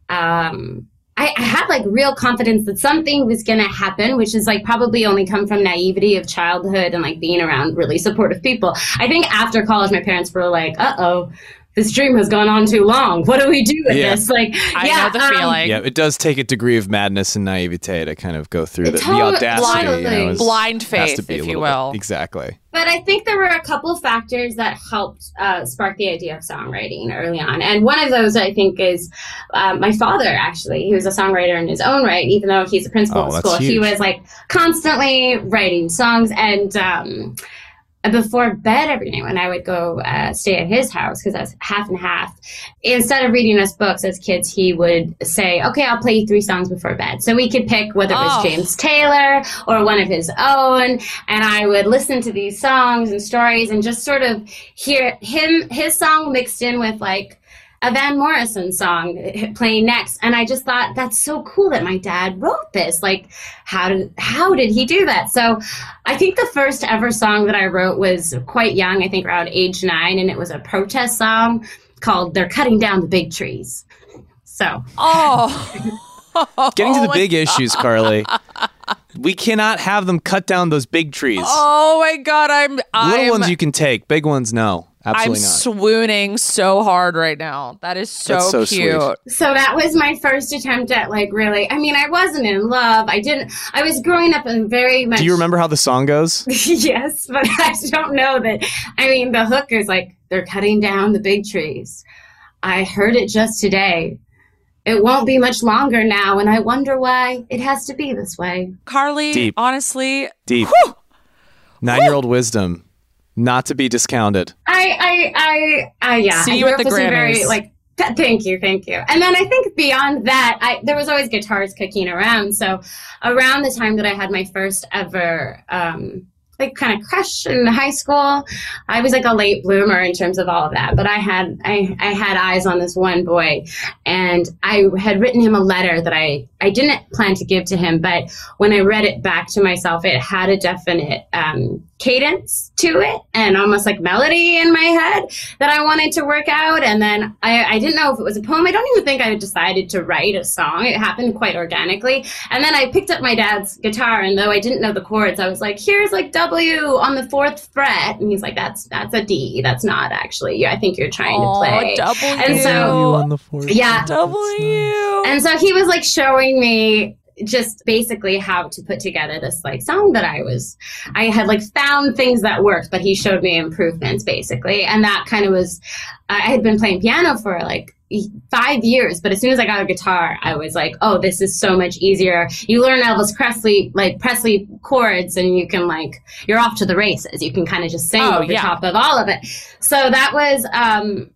Um, I, I had like real confidence that something was going to happen, which is like probably only come from naivety of childhood and like being around really supportive people. I think after college, my parents were like, uh oh, this dream has gone on too long. What do we do with Yeah. this? Like, I yeah, know the um, feeling. yeah, it does take a degree of madness and naivete to kind of go through the, the Totally- audacity. You know, is- Blind has faith, to be a if you little bit- will. Exactly. But I think there were a couple factors that helped uh, spark the idea of songwriting early on. And one of those, I think, is uh, my father, actually. He was a songwriter in his own right, even though he's a principal Oh, at that's school. He was like constantly writing songs. And um, before bed every night, when I would go uh, stay at his house, because I was half and half, instead of reading us books as kids, he would say, Okay, I'll play you three songs before bed. So we could pick whether it was Oh. James Taylor or one of his own. And I would listen to these songs and stories and just sort of hear him, his song mixed in with like a Van Morrison song playing next. And I just thought, that's so cool that my dad wrote this. Like, how did, how did he do that? So I think the first ever song that I wrote was quite young, I think around age nine, and it was a protest song called They're Cutting Down the Big Trees. So Oh. Getting to the oh my big issues, Carly. We cannot have them cut down those big trees. Oh my god, I'm Little I'm ones you can take, big ones no. Absolutely I'm not. swooning so hard right now. That is so, so cute. sweet. So that was my first attempt at like really. I mean, I wasn't in love. I didn't. I was growing up in very much. Do you remember how the song goes? yes, but I don't know that. I mean, the hook is like they're cutting down the big trees. I heard it just today. It won't be much longer now, and I wonder why it has to be this way. Carly, Deep. honestly, Deep. Nine year old wisdom, not to be discounted. I, I, I, I yeah. See I you grew at the with some very Grammys. like. th- Thank you, thank you. And then I think beyond that, I there was always guitars kicking around. So around the time that I had my first ever um, like kind of crush in high school, I was like a late bloomer in terms of all of that. But I had I, I had eyes on this one boy, and I had written him a letter that I I didn't plan to give to him, but when I read it back to myself, it had a definite um, cadence to it and almost like melody in my head that I wanted to work out. And then I, I didn't know if it was a poem. I don't even think I decided to write a song. It happened quite organically. And then I picked up my dad's guitar, and though I didn't know the chords, I was like, "Here's like W on the fourth fret," and he's like, "That's that's a D. That's not actually. Yeah, I think you're trying to Aw, play." W. And so- on the fourth. Yeah. W. And so he was like showing me just basically how to put together this like song that I was I had like found things that worked, but he showed me improvements basically. And that kind of was I had been playing piano for like five years, but as soon as I got a guitar, I was like, oh, this is so much easier. You learn Elvis Presley, like Presley chords, and you can like, you're off to the races. You can kind of just sing Oh, over yeah. top of all of it. So that was, um,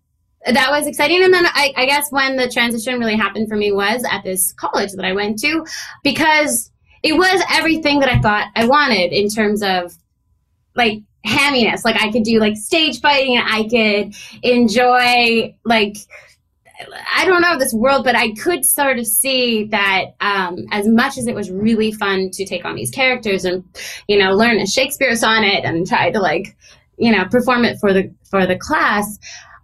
that was exciting. And then I, I guess when the transition really happened for me was at this college that I went to because it was everything that I thought I wanted in terms of like hamminess. Like I could do like stage fighting, and I could enjoy like I don't know this world, but I could sort of see that um, as much as it was really fun to take on these characters and you know learn a Shakespeare sonnet and try to like you know perform it for the for the class.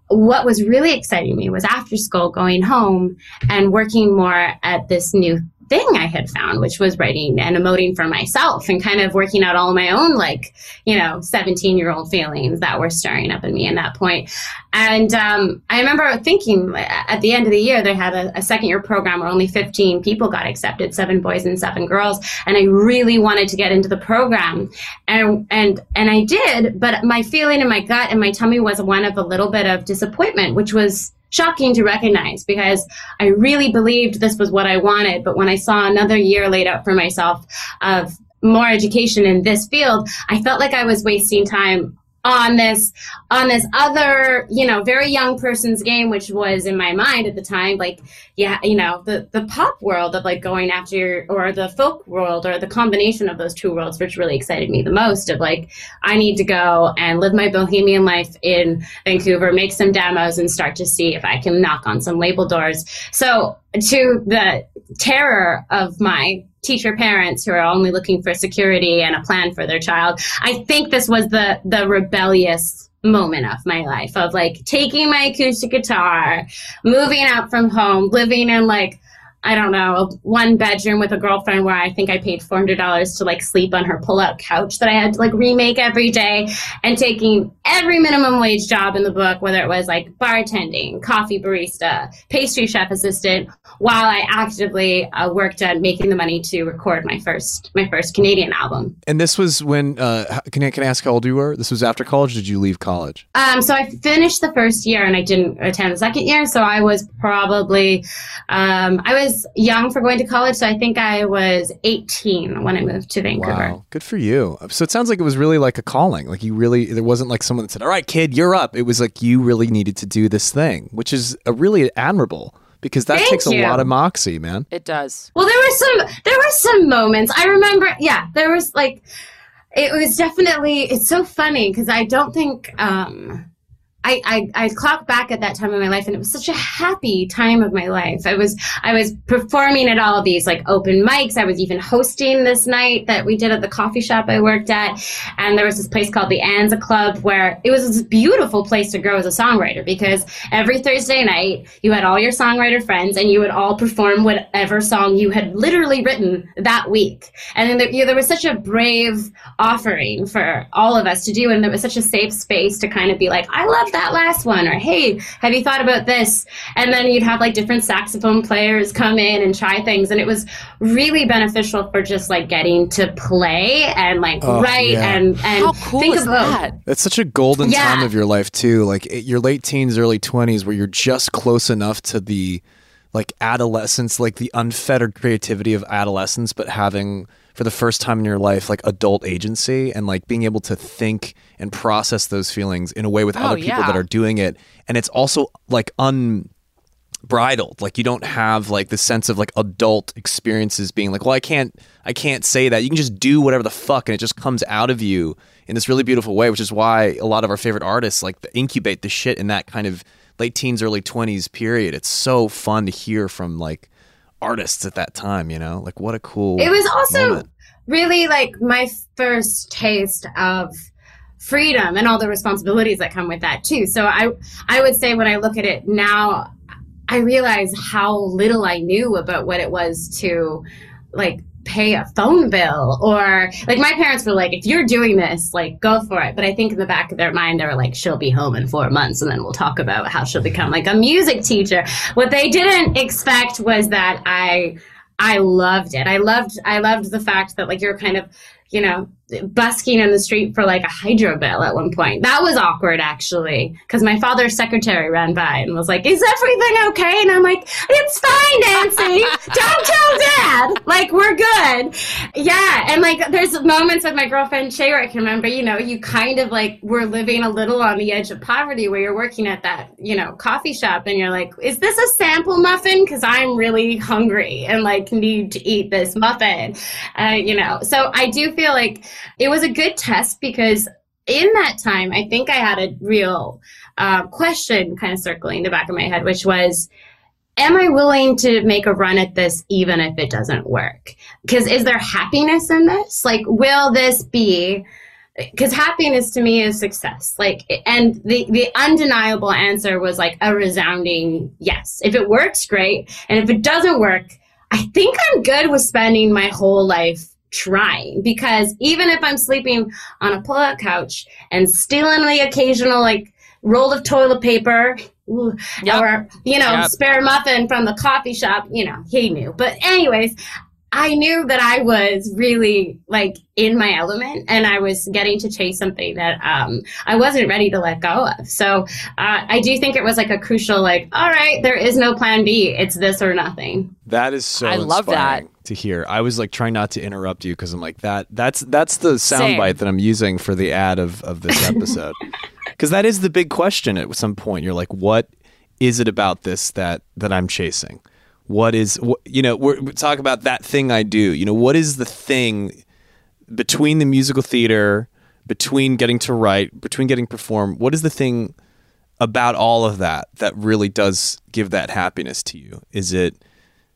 What was really exciting me was after school going home and working more at this new thing I had found, which was writing and emoting for myself and kind of working out all my own, like, you know, 17 year old feelings that were stirring up in me at that point. And um, I remember thinking at the end of the year, they had a, a second year program where only 15 people got accepted, seven boys and seven girls. And I really wanted to get into the program. And, and, and I did, but my feeling in my gut and my tummy was one of a little bit of disappointment, which was shocking to recognize because I really believed this was what I wanted. But when I saw another year laid out for myself of more education in this field, I felt like I was wasting time on this on this other you know very young person's game which was in my mind at the time like yeah you know the the pop world of like going after your, or the folk world or the combination of those two worlds which really excited me the most of like i need to go and live my bohemian life in vancouver make some demos and start to see if i can knock on some label doors. So to the terror of my teacher parents who are only looking for security and a plan for their child. I think this was the the rebellious moment of my life of like taking my acoustic guitar, moving out from home, living in like I don't know, one bedroom with a girlfriend where I think I paid four hundred dollars to like sleep on her pull-out couch that I had to like remake every day, and taking every minimum wage job in the book, whether it was like bartending, coffee barista, pastry chef assistant, while I actively uh, worked at making the money to record my first my first Canadian album. And this was when, uh, can I, can I ask how old you were? This was after college? Did you leave college? Um, so I finished the first year and I didn't attend the second year. So I was probably, um, I was young for going to college. So I think I was 18 when I moved to Vancouver. Wow. Good for you. So it sounds like it was really like a calling. Like you really, there wasn't like someone that said, all right, kid, you're up. It was like you really needed to do this thing, which is a really admirable because that Thank takes a lot of moxie, man. It does. Well, there were some, there were some moments. I remember, yeah, there was like, it was definitely, it's so funny because I don't think, um, I, I, I clock back at that time of my life and it was such a happy time of my life. I was I was performing at all these like open mics. I was even hosting this night that we did at the coffee shop I worked at. And there was this place called the Anza Club where it was this beautiful place to grow as a songwriter because every Thursday night you had all your songwriter friends and you would all perform whatever song you had literally written that week. And then there, you know, there was such a brave offering for all of us to do and there was such a safe space to kind of be like, I love that last one? Or hey, have you thought about this? And then you'd have like different saxophone players come in and try things. And it was really beneficial for just like getting to play and like Oh, write yeah. and, and How cool think is about that? It's such a golden Yeah. time of your life too. Like your late teens, early twenties, where you're just close enough to the like adolescence, like the unfettered creativity of adolescence, but having for the first time in your life like adult agency and like being able to think and process those feelings in a way with Oh, other people yeah. that are doing it. And it's also like un bridled like you don't have like the sense of like adult experiences being like well i can't i can't say that you can just do whatever the fuck and it just comes out of you in this really beautiful way which is why a lot of our favorite artists like incubate the shit in that kind of late teens early 20s period it's so fun to hear from like artists at that time you know like what a cool It was also moment. really like my first taste of freedom and all the responsibilities that come with that too. So I I would say when I look at it now, I realize how little I knew about what it was to like pay a phone bill or like my parents were like if you're doing this like go for it. But i think in the back of their mind they were like she'll be home in four months and then we'll talk about how she'll become like a music teacher. What they didn't expect was that i i loved it. I loved i loved the fact that like you're kind of you know busking in the street for like a hydro bill at one point. That was awkward actually because my father's secretary ran by and was like is everything okay? And i'm like it's fine nancy. Don't tell dad. Like we're good. Yeah and like there's moments with my girlfriend shay where i can remember you know you kind of like were living a little on the edge of poverty where you're working at that you know coffee shop and you're like is this a sample muffin? Because i'm really hungry and like need to eat this muffin. Uh, you know so i do feel like it was a good test because in that time i think i had a real uh, question kind of circling the back of my head which was am i willing to make a run at this even if it doesn't work? Because is there happiness in this? Like will this be because happiness to me is success. Like and the the undeniable answer was like a resounding yes. If it works great. And if it doesn't work i think i'm good with spending my whole life trying because even if i'm sleeping on a pull-out couch and stealing the occasional like roll of toilet paper ooh, Yep. or you know Yep. spare muffin from the coffee shop you know he knew but anyways I knew that I was really like in my element and I was getting to chase something that um, I wasn't ready to let go of. So uh, I do think it was like a crucial, like, all right, there is no plan B. It's this or nothing. That is so I love that. To hear. I was like trying not to interrupt you because I'm like that. That's that's the soundbite that I'm using for the ad of of this episode. Because that is the big question at some point. You're like, what is it about this that that I'm chasing? What is what, you know? We're, we talk about that thing I do. You know, what is the thing between the musical theater, between getting to write, between getting perform? What is the thing about all of that that really does give that happiness to you? Is it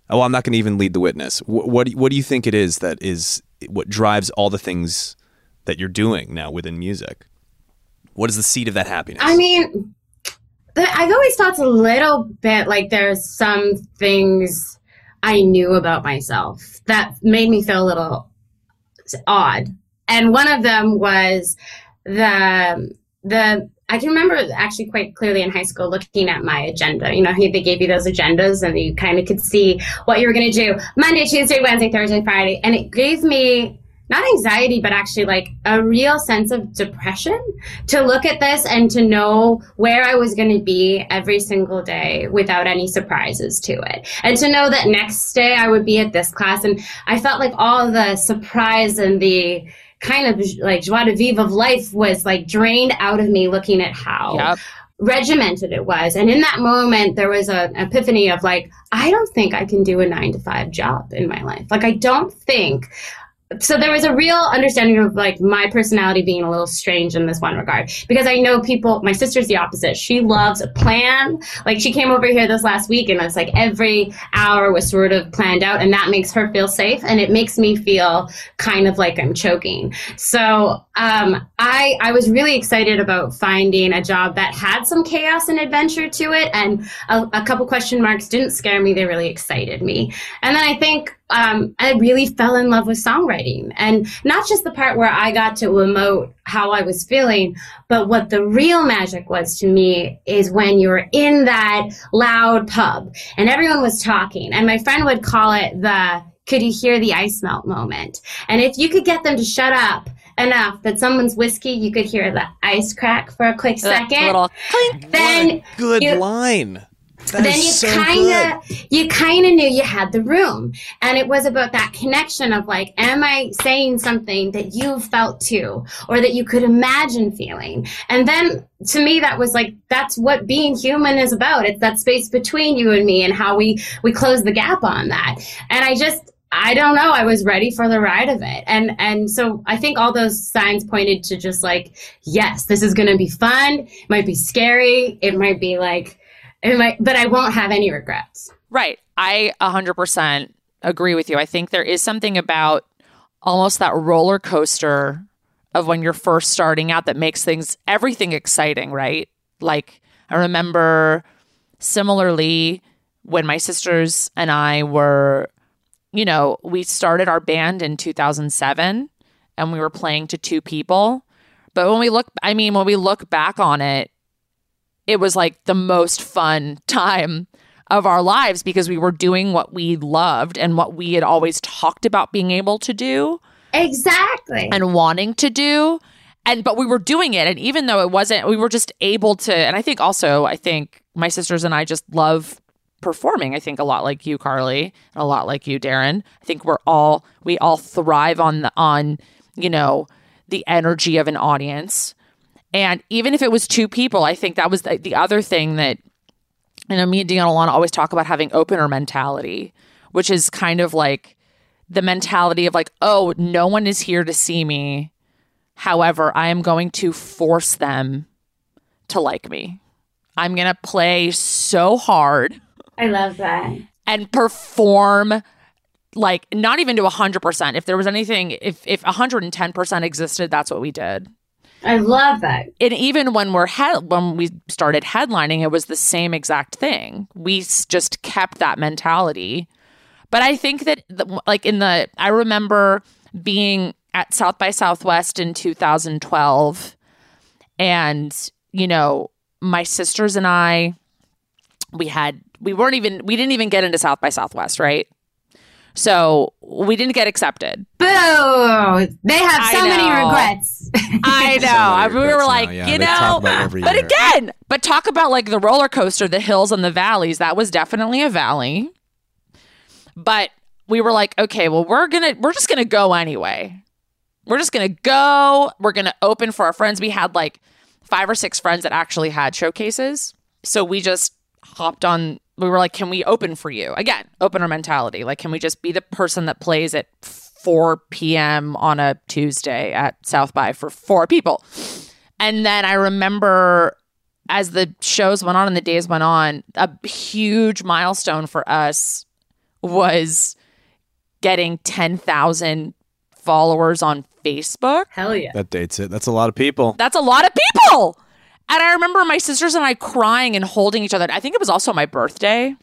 Oh, I'm not going to even lead the witness. What, what do- what do you think it is that is what drives all the things that you're doing now within music? What is the seed of that happiness? I mean, I've always felt a little bit like there's some things I knew about myself that made me feel a little odd. And one of them was the the I can remember actually quite clearly in high school looking at my agenda. You know, they gave you those agendas and you kind of could see what you were going to do Monday, Tuesday, Wednesday, Thursday, Friday. And it gave me not anxiety, but actually like a real sense of depression to look at this and to know where I was going to be every single day without any surprises to it. And to know that next day I would be at this class. And I felt like all the surprise and the kind of like joie de vivre of life was like drained out of me looking at how Yep. regimented it was. And in that moment, there was an epiphany of like, I don't think I can do a nine to five job in my life. Like, I don't think. So there was a real understanding of like my personality being a little strange in this one regard because I know people. My sister's the opposite. She loves a plan. Like she came over here this last week and it's like every hour was sort of planned out, and that makes her feel safe, and it makes me feel kind of like I'm choking. So um, I I was really excited about finding a job that had some chaos and adventure to it, and a, a couple question marks didn't scare me; they really excited me. And then I think um, I really fell in love with songwriting. And not just the part where I got to emote how I was feeling, but what the real magic was to me is when you were in that loud pub and everyone was talking. And my friend would call it the could you hear the ice melt moment? And if you could get them to shut up enough that someone's whiskey, you could hear the ice crack for a quick second. little clink. then Good you- line. That then you so kind of you kind of knew you had the room and it was about that connection of like am i saying something that you felt too or that you could imagine feeling and then to me that was like that's what being human is about it's that space between you and me and how we we close the gap on that and i just I don't know. I was ready for the ride of it. And and so I think all those signs pointed to just like, yes, this is going to be fun. It might be scary. It might be like but I won't have any regrets. Right. I 100% agree with you. I think there is something about almost that roller coaster of when you're first starting out that makes things, everything exciting, right? Like, I remember similarly when my sisters and I were, you know, we started our band in 2007 and we were playing to two people. But when we look, I mean, when we look back on it, it was like the most fun time of our lives because we were doing what we loved and what we had always talked about being able to do Exactly. and wanting to do. And but we were doing it. And even though it wasn't we were just able to and i think also i think my sisters and i just love performing i think a lot like you carly and a lot like you darren. I think we're all we all thrive on the on you know the energy of an audience and even if it was two people i think that was the, the other thing that you know me and Deanna Alana always talk about having opener mentality which is kind of like the mentality of like, oh, no one is here to see me. However, I am going to force them to like me. I'm going to play so hard I love that. and perform like not even to 100%. If there was anything, if, if 110% existed, that's what we did. I love that. And even when we're head, when we started headlining, it was the same exact thing. We just kept that mentality. But I think that, the, like in the, I remember being at South by Southwest in 2012, and you know, my sisters and I, we had, we weren't even, we didn't even get into South by Southwest, right? So we didn't get accepted. Boo! They have so many regrets. I know. So many I- we regrets were now, like, yeah. you know, about it every but year. again, but talk about like the roller coaster, the hills and the valleys. That was definitely a valley. But we were like, okay, well, we're gonna, we're just gonna go anyway. We're just gonna go. We're gonna open for our friends. We had like five or six friends that actually had showcases, so we just hopped on. We were like, can we open for you again? Opener mentality. Like, can we just be the person that plays at 4 p.m. on a Tuesday at South by for four people? And then I remember as the shows went on and the days went on, a huge milestone for us was getting 10,000 followers on Facebook. Hell yeah. That dates it. That's a lot of people. That's a lot of people. And I remember my sisters and I crying and holding each other. I think it was also my birthday.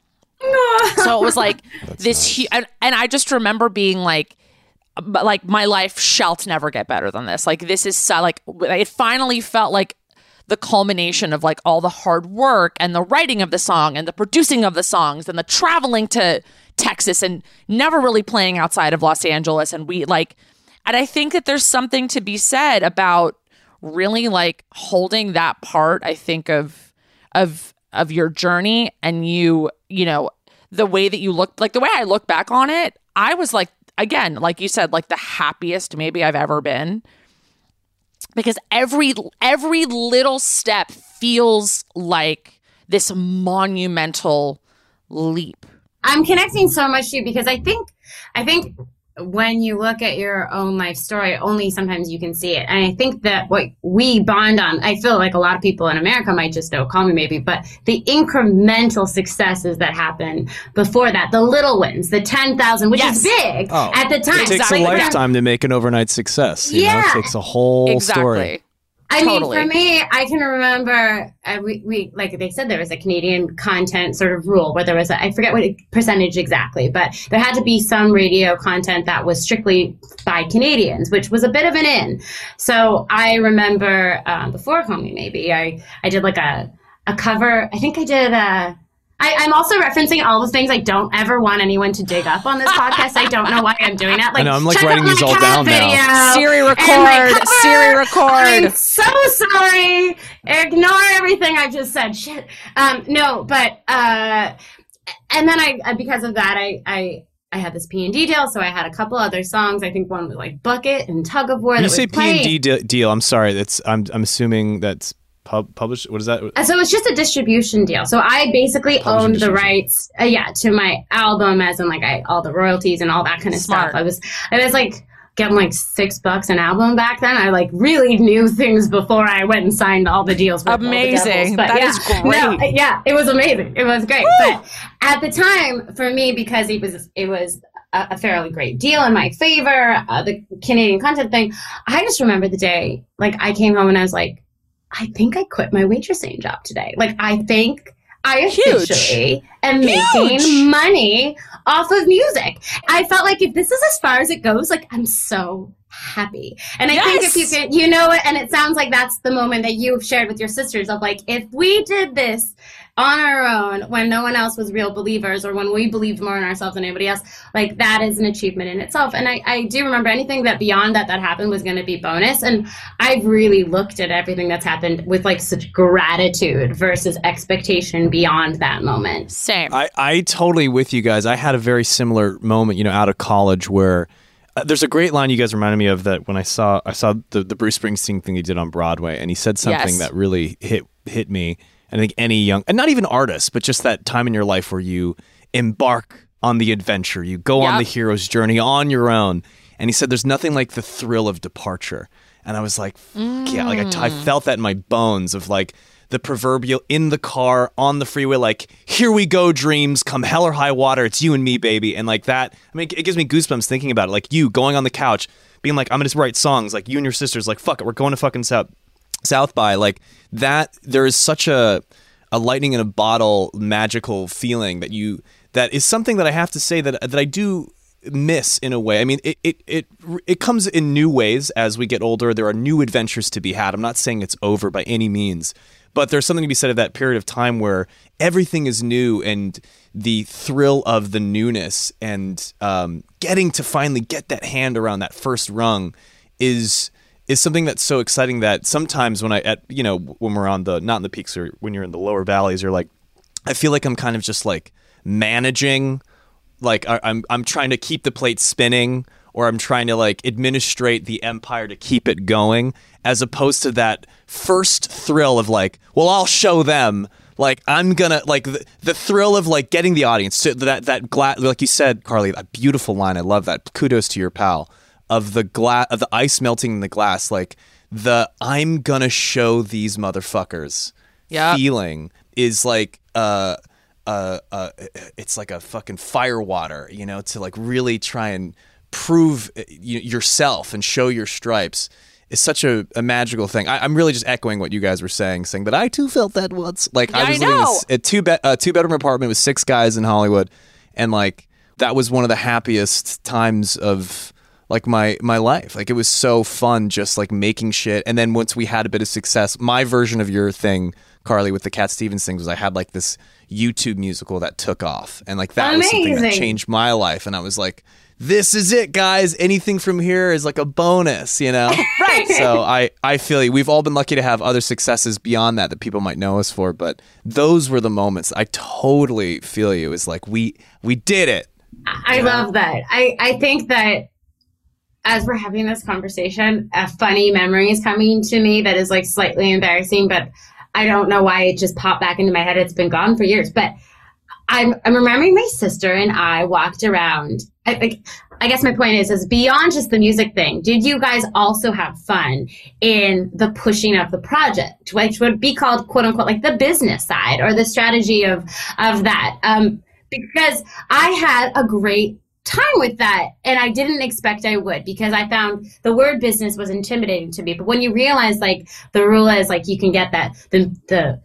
So it was like this, hu- and, and I just remember being like, but like my life shall never get better than this. Like this is so, like it finally felt like the culmination of like all the hard work and the writing of the song and the producing of the songs and the traveling to Texas and never really playing outside of Los Angeles. And we like, and I think that there's something to be said about really like holding that part. I think of of of your journey and you you know the way that you look like the way I look back on it. I was like again, like you said, like the happiest maybe I've ever been because every every little step feels like this monumental leap. I'm connecting so much to you because I think I think when you look at your own life story, only sometimes you can see it. And I think that what we bond on, I feel like a lot of people in America might just know, call me maybe, but the incremental successes that happen before that, the little wins, the 10,000, which Yes. is big Oh. at the time. It takes Exactly. a lifetime to make an overnight success. You know, Yeah. it takes a whole exactly. story. I Totally. mean, for me, I can remember uh, we, we like they said there was a Canadian content sort of rule where there was a, I forget what percentage exactly, but there had to be some radio content that was strictly by Canadians, which was a bit of an in. So I remember um, before Call Me Maybe, I I did like a a cover. I think I did a. I, I'm also referencing all the things I don't ever want anyone to dig up on this podcast. I don't know why I'm doing that. Like, know, I'm, like, check out writing my these all cat down now. video Siri record. Siri record. I'm so sorry. Ignore everything I just said. Shit. Um, no, but uh, and then I uh, because of that I I. I had this P and D deal, so I had a couple other songs. I think one was like Bucket and Tug of War. When that you say P and D deal, I'm sorry. That's I'm I'm assuming that's pub published. What is that? Uh, So it's just a distribution deal. So I basically Publishing owned the rights, uh, yeah, to my album, as in like I all the royalties and all that kind of Smart. stuff. I was, I was like getting like six bucks an album back then. I like really knew things before I went and signed all the deals. With all the Amazing. devils. But That yeah, is great. No, yeah, it was amazing. It was great. But at the time, for me, because it was, it was. A a fairly great deal in my favor, uh, the Canadian content thing. I just remember the day, like I came home and I was like, I think I quit my waitressing job today. Like, I think I Huge. officially am Huge. making money off of music. I felt like if this is as far as it goes, like, I'm so happy. And I think if you Yes. can, you know what, and it sounds like that's the moment that you've shared with your sisters of like, if we did this on our own when no one else was real believers or when we believed more in ourselves than anybody else, like that is an achievement in itself. And I, I do remember anything that beyond that that happened was going to be bonus. And I've really looked at everything that's happened with like such gratitude versus expectation beyond that moment. Same. I, I totally with you guys. I had a very similar moment, you know, out of college where uh, there's a great line you guys reminded me of that when I saw I saw the, the Bruce Springsteen thing he did on Broadway, and he said something Yes. that really hit hit me. And I think any young, and not even artists, but just that time in your life where you embark on the adventure, you go on the hero's journey on your own. And he said, "There's nothing like the thrill of departure." And I was like, Fuck "Yeah!" Like I, t- I Mm. felt that in my bones of like the proverbial in the car on the freeway, like here we go, dreams, come hell or high water, it's you and me, baby, and like that. I mean, it gives me goosebumps thinking about it. Like you going on the couch, being like, "I'm gonna just write songs," like you and your sisters, like, "Fuck it, we're going to fucking South South by," like that. There is such a a lightning in a bottle magical feeling that you that is something that I have to say that that I do miss in a way. I mean, it it it it comes in new ways as we get older. There are new adventures to be had. I'm not saying it's over by any means, but there's something to be said of that period of time where everything is new and the thrill of the newness and um, getting to finally get that hand around that first rung is is something that's so exciting that sometimes when I at you know when we're on the not in the peaks or when you're in the lower valleys you're like I feel like I'm kind of just like managing like I- I'm I'm trying to keep the plate spinning or I'm trying to like administrate the empire to keep it going as opposed to that first thrill of like well I'll show them like I'm gonna like the, the thrill of like getting the audience to that that gla- like you said Carly a beautiful line. I love that. Kudos to your pal of the glass of the ice melting in the glass like the I'm gonna show these motherfuckers Yep. feeling is like uh uh uh it's like a fucking firewater, you know to like really try and prove uh, yourself and show your stripes is such a, a magical thing. I, I'm really just echoing what you guys were saying, saying that I too felt that once. Like Yeah, I I was living in a know. s- a two bed a two bedroom apartment with six guys in Hollywood, and like that was one of the happiest times of like my my life. Like it was so fun just like making shit. And then once we had a bit of success, my version of your thing, Carly, with the Cat Stevens thing was I had like this YouTube musical that took off. And like that was something that changed my life. And I was like, this is it, guys. Anything from here is like a bonus, you know? Right. so I, I feel you. We've all been lucky to have other successes beyond that that people might know us for, but those were the moments. I totally feel you. It's like we we did it. I love that. I, I think that as we're having this conversation, a funny memory is coming to me that is like slightly embarrassing, but I don't know why it just popped back into my head. It's been gone for years, but I'm, I'm remembering my sister and I walked around. I, like, I guess my point is, is beyond just the music thing. Did you guys also have fun in the pushing of the project, which would be called quote unquote like the business side or the strategy of of that? Um, because I had a great time with that and I didn't expect I would because I found the word business was intimidating to me. But when you realize like the rule is like you can get that the the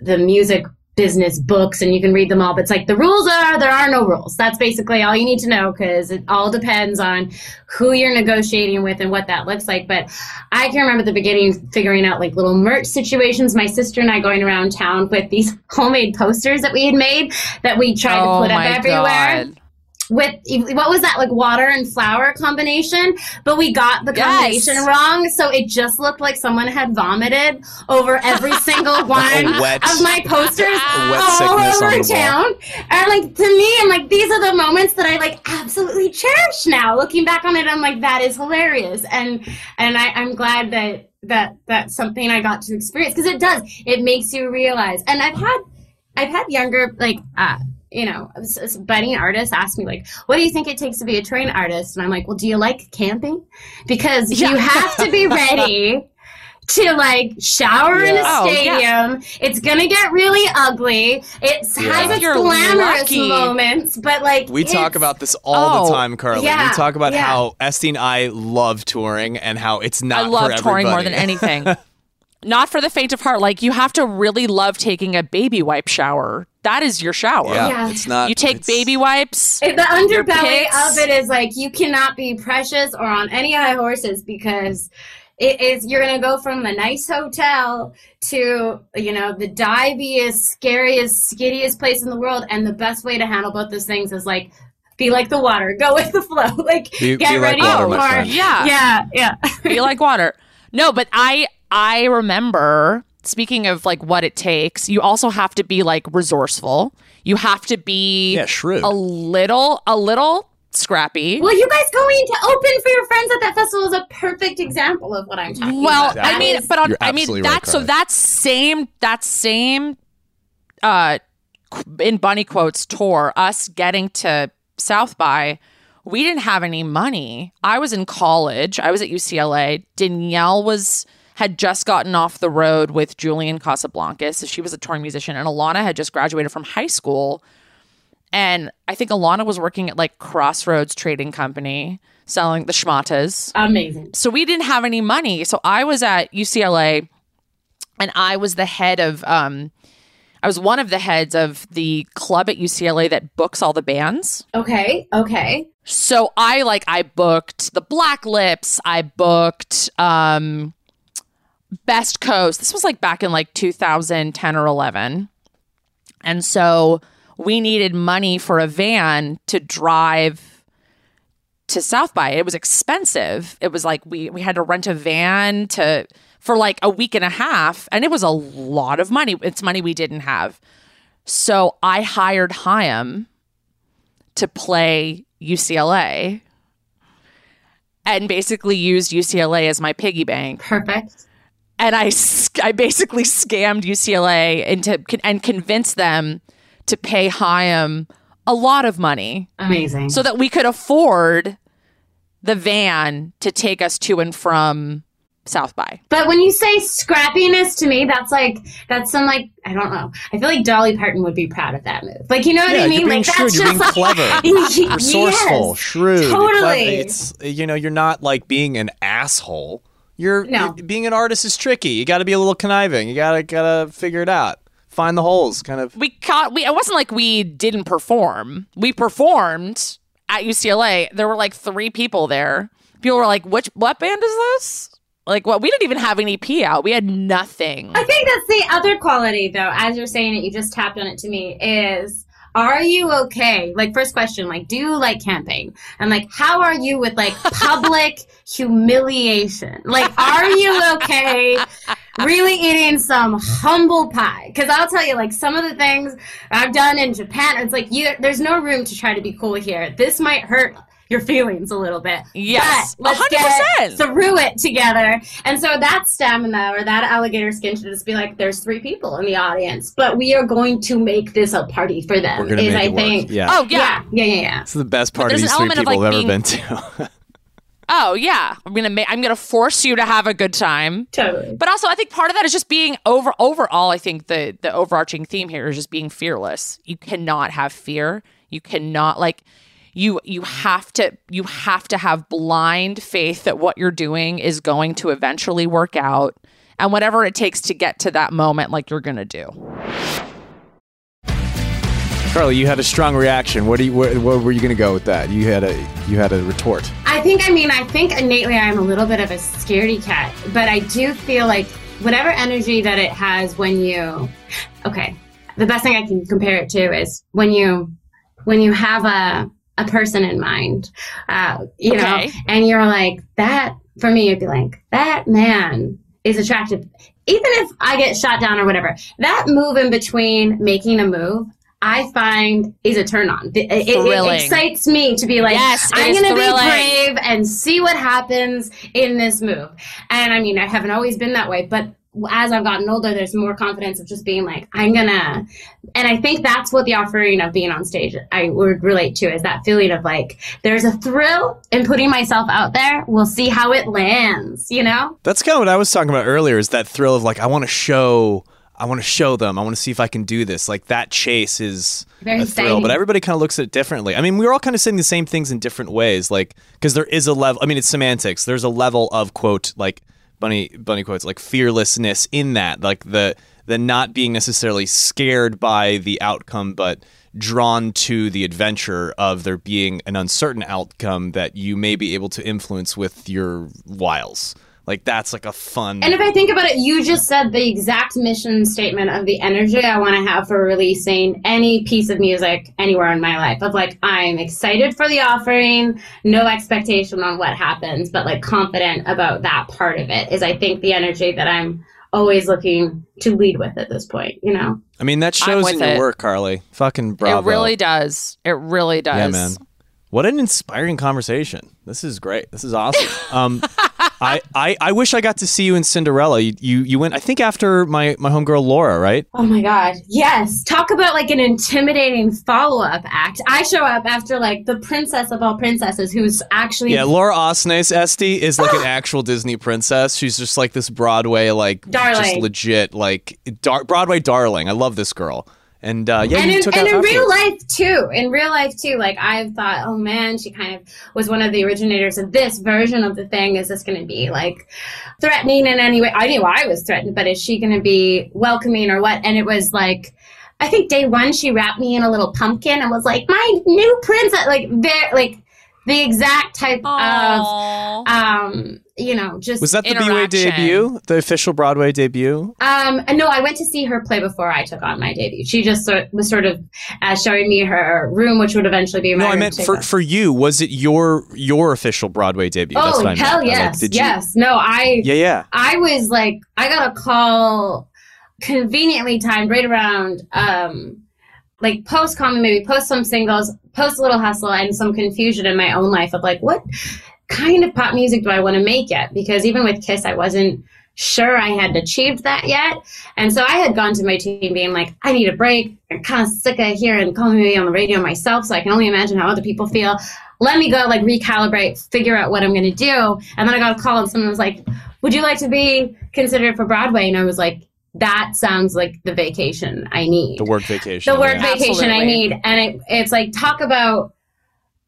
the music business books and you can read them all but it's like the rules are there are no rules that's basically all you need to know because it all depends on who you're negotiating with and what that looks like but i can remember the beginning figuring out like little merch situations my sister and i going around town with these homemade posters that we had made that we tried oh to put up everywhere God. With what was that like water and flour combination? But we got the Yes. combination wrong so it just looked like someone had vomited over every single one wet- of my posters A all over on the wall. town. And like to me i'm like these are the moments that i like absolutely cherish now. Looking back on it i'm like that is hilarious. And and I, i'm glad that that that's something i got to experience because it does. It makes you realize. And i've had i've had younger like uh you know, s- s- budding artists ask me like, "What do you think it takes to be a train artist?" And I'm like, "Well, do you like camping? Because you have to be ready to like shower in a Yeah. Oh, yeah. stadium. It's gonna get really ugly. It Yeah. has its You're glamorous lucky. moments, but like We talk about this all Oh, the time, Carly. yeah, we talk about yeah. how Este and I love touring and how it's not I love for touring more than anything. Not for the faint of heart. Like you have to really love taking a baby wipe shower. That is your shower. yeah, Yeah. it's not. You take baby wipes. It- the underbelly of it is like you cannot be precious or on any high horses because it is you're gonna go from a nice hotel to you know the diviest, scariest, skittiest place in the world, and the best way to handle both those things is like be like the water, go with the flow, like Be- get be like ready water, for. Yeah. yeah, yeah. be like water. No, but I I remember speaking of like what it takes, you also have to be like resourceful. You have to be Yeah, shrewd. a little a little scrappy. Well, you guys going to open for your friends at that festival is a perfect example of what I'm talking Well, about. I mean, but on, You're I mean absolutely right, so that same that same uh in bunny quotes tour us getting to South by we didn't have any money. I was in college. I was at UCLA. Danielle was had just gotten off the road with Julian Casablancas. So she was a touring musician and Alana had just graduated from high school. And I think Alana was working at like Crossroads Trading Company selling the schmatas amazing. so we didn't have any money. So I was at UCLA and I was the head of um I was one of the heads of the club at UCLA that books all the bands. Okay, okay. So I like I booked the Black Lips, I booked um Best Coast. This was like back in like 2010 or 11. And so we needed money for a van to drive to South by. It was expensive. It was like we we had to rent a van to for like a week and a half and it was a lot of money. It's money we didn't have. So I hired Haim to play UCLA and basically used UCLA as my piggy bank. Perfect. And I, I basically scammed UCLA into and convinced them to pay Haim a lot of money Amazing. so that we could afford the van to take us to and from South by. But when you say scrappiness to me, that's like that's some like I don't know. I feel like Dolly Parton would be proud of that move. Like you know what yeah, I mean? you're being like shrewd. that's You're being just like, clever, resourceful, Yes, shrewd. Totally. clever. It's you know, you're not like being an asshole. You're, No. you're- being an artist is tricky. You got to be a little conniving. You gotta gotta figure it out. Find the holes. Kind of. We caught we it wasn't like we didn't perform. We performed at UCLA. There were like 3 people there. People were like, "Which what band is this?" Like, what? We didn't even have an EP out. We had nothing. I think that's the other quality, though. As you're saying it, you just tapped on it to me. Is are you okay? Like, first question, like, do you like camping? And like, how are you with like public humiliation? Like, are you okay? Really eating some humble pie? Because I'll tell you, like, some of the things I've done in Japan, it's like you. There's no room to try to be cool here. This might hurt your feelings a little bit. Yes, but let's 100%. get through it together. And so that stamina or that alligator skin should just be like, there's three people in the audience, but we are going to make this a party for them. We're gonna is make I it work. think. Yeah. oh yeah. yeah, yeah, yeah, yeah. It's the best part of these three people like, I've ever being- been to. Oh yeah. I'm gonna make. I'm gonna force you to have a good time. Totally. But also, I think part of that is just being over. Overall, I think the the overarching theme here is just being fearless. You cannot have fear. You cannot like. You you have to you have to have blind faith that what you're doing is going to eventually work out and whatever it takes to get to that moment like you're going to do. Carly, you had a strong reaction. What do you? Where, where were you going to go with that? You had a you had a retort. I think, I mean, I think innately I'm a little bit of a scaredy cat, but I do feel like whatever energy that it has when you, okay, the best thing I can compare it to is when you, when you have a, a person in mind, uh, you Okay. know, and you're like, that, for me, it'd be like, that man is attractive. Even if I get shot down or whatever, that move in between making a move, I find is a turn on. It, it- it excites me to be like, Yes, I'm going to be brave and see what happens in this move. And I mean, I haven't always been that way, but as I've gotten older, there's more confidence of just being like, I'm gonna, and I think that's what the offering of being on stage I would relate to is that feeling of like, there's a thrill in putting myself out there. We'll see how it lands, you know? That's kind of what I was talking about earlier. Is that thrill of like I want to show, I want to show them, I want to see if I can do this. Like that chase is Very a thrill, but everybody kind of looks at it differently. I mean, we're all kind of saying the same things in different ways, like because there is a level. I mean, it's semantics. There's a level of quote like bunny bunny quotes like fearlessness in that, like the the not being necessarily scared by the outcome, but drawn to the adventure of there being an uncertain outcome that you may be able to influence with your wiles. Like that's like a fun. And if I think about it, you just said the exact mission statement of the energy I want to have for releasing any piece of music anywhere in my life. Of like, I'm excited for the offering, no expectation on what happens, but like confident about that part of it is, I think, the energy that I'm always looking to lead with at this point, you know? I mean, that shows with in your it. work, Carly. Fucking bravo. It really does. It really does. Yeah, man. What an inspiring conversation. This is great. This is awesome. Um, I, I, I wish I got to see you in Cinderella. You, you, you went, I think, after my, my homegirl Laura, right? Oh my God. Yes. Talk about like an intimidating follow up act. I show up after like the princess of all princesses who's actually Yeah, Laura Osnes Este is like an actual Disney princess. She's just like this Broadway, like, just Darling. legit, like, dar- Broadway darling. I love this girl. And uh, yeah, and in, and in real life too. In real life too. Like i've thought oh man she kind of was one of the originators of this version of the thing. Is this going to be like threatening in any way? I knew i was threatened but is she going to be welcoming or what? And it was like i think day one she wrapped me in a little pumpkin and was like my new princess like there like the exact type of um you know just Was that the BWay debut? The official Broadway debut? Um, no, I went to see her play before I took on my debut. She just sort, was sort of uh, showing me her room, which would eventually be my No, I meant for, for you. Was it your your official Broadway debut? That's Oh what I hell meant. I was like, yes, you- yes. No, I Yeah, yeah. I was like I got a call conveniently timed right around um like post common maybe post some singles, post a little hustle and some confusion in my own life of like what kind of pop music do I want to make yet? Because even with Kiss I wasn't sure I had achieved that yet. And so I had gone to my team being like, I need a break. I'm kind of sick of hearing calling me on the radio myself, so I can only imagine how other people feel. Let me go like recalibrate, figure out what I'm going to do. And then I got a call and someone was like, Would you like to be considered for Broadway? And I was like, That sounds like the vacation I need The work vacation. the work yeah. vacation I need. And it, it's like, talk about,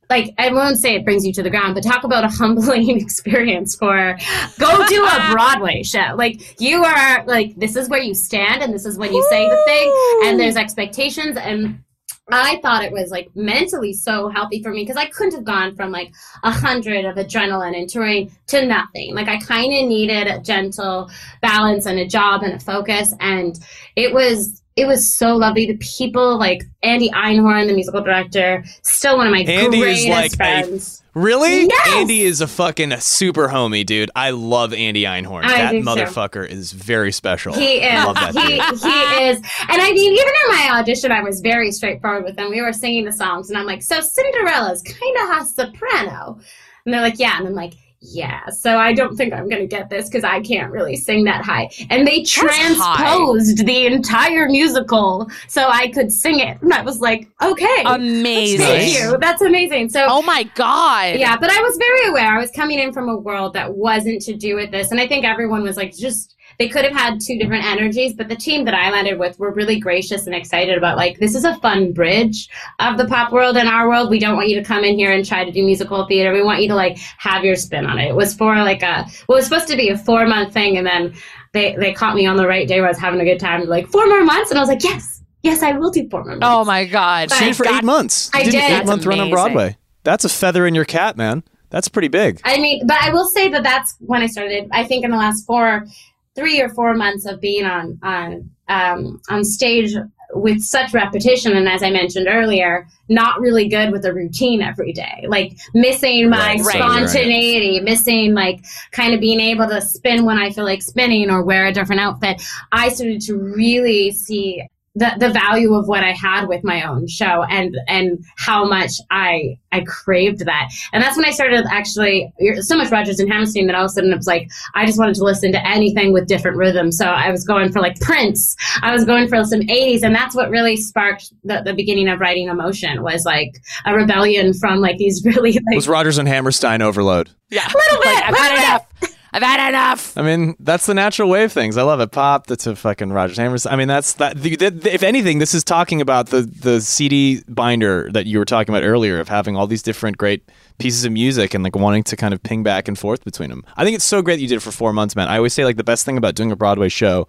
like, I won't say it brings you to the ground, but talk about a humbling experience for go do a Broadway show. Like, you are, like, this is where you stand and this is when you say the thing, and there's expectations. And I thought it was like mentally so healthy for me because I couldn't have gone from like a hundred of adrenaline and touring to nothing. Like I kind of needed a gentle balance and a job and a focus, and it was it was so lovely. The people like Andy Einhorn, the musical director, still one of my Andy greatest like friends. Really? Yes! Andy is a fucking super homie, dude. I love Andy Einhorn. I that motherfucker is very special. He is. I love that he, he is. And I mean, even in my audition, I was very straightforward with them. We were singing the songs, and I'm like, so Cinderella's kind of a soprano. And they're like, yeah. And I'm like, yeah, so I don't think I'm going to get this because I can't really sing that high. And they high. transposed the entire musical so I could sing it. And I was like, okay. Amazing. Thank you. That's amazing. So, Oh my god. yeah, but I was very aware. I was coming in from a world that wasn't to do with this. And I think everyone was like, just, they could have had two different energies, but the team that I landed with were really gracious and excited about, like, this is a fun bridge of the pop world and our world. We don't want you to come in here and try to do musical theater. We want you to, like, have your spin on it. It was for, like, a, well, it was supposed to be a four month thing. And then they, they caught me on the right day where I was having a good time. Like, four more months? And I was like, yes, yes, I will do four more months. Oh my god. But- She did for God- eight months. I You did an did. eight month That's run on. Broadway. That's a feather in your cap, man. That's pretty big. I mean, but I will say that that's when I started. I think in the last four, three or four months of being on on um, on stage with such repetition, and as I mentioned earlier, not really good with a routine every day, like missing my Right, right. spontaneity, missing like kind of being able to spin when I feel like spinning or wear a different outfit. I started to really see. The, the value of what I had with my own show and and how much I I craved that and that's when I started actually you're- so much Rodgers and Hammerstein that all of a sudden it was like I just wanted to listen to anything with different rhythms. So I was going for like Prince, I was going for some 80s, and that's what really sparked the, the beginning of writing emotion was like a rebellion from like these really like was Rodgers and Hammerstein overload. Yeah. A little bit, Like, I've had little enough. I've had enough. I mean, that's the natural wave things. I love it. Pop that's a fucking Rodgers Hammerstein. I mean, that's that. The, the, if anything, this is talking about the the CD binder that you were talking about earlier of having all these different great pieces of music and like wanting to kind of ping back and forth between them. I think it's so great that you did it for four months, man. I always say like the best thing about doing a Broadway show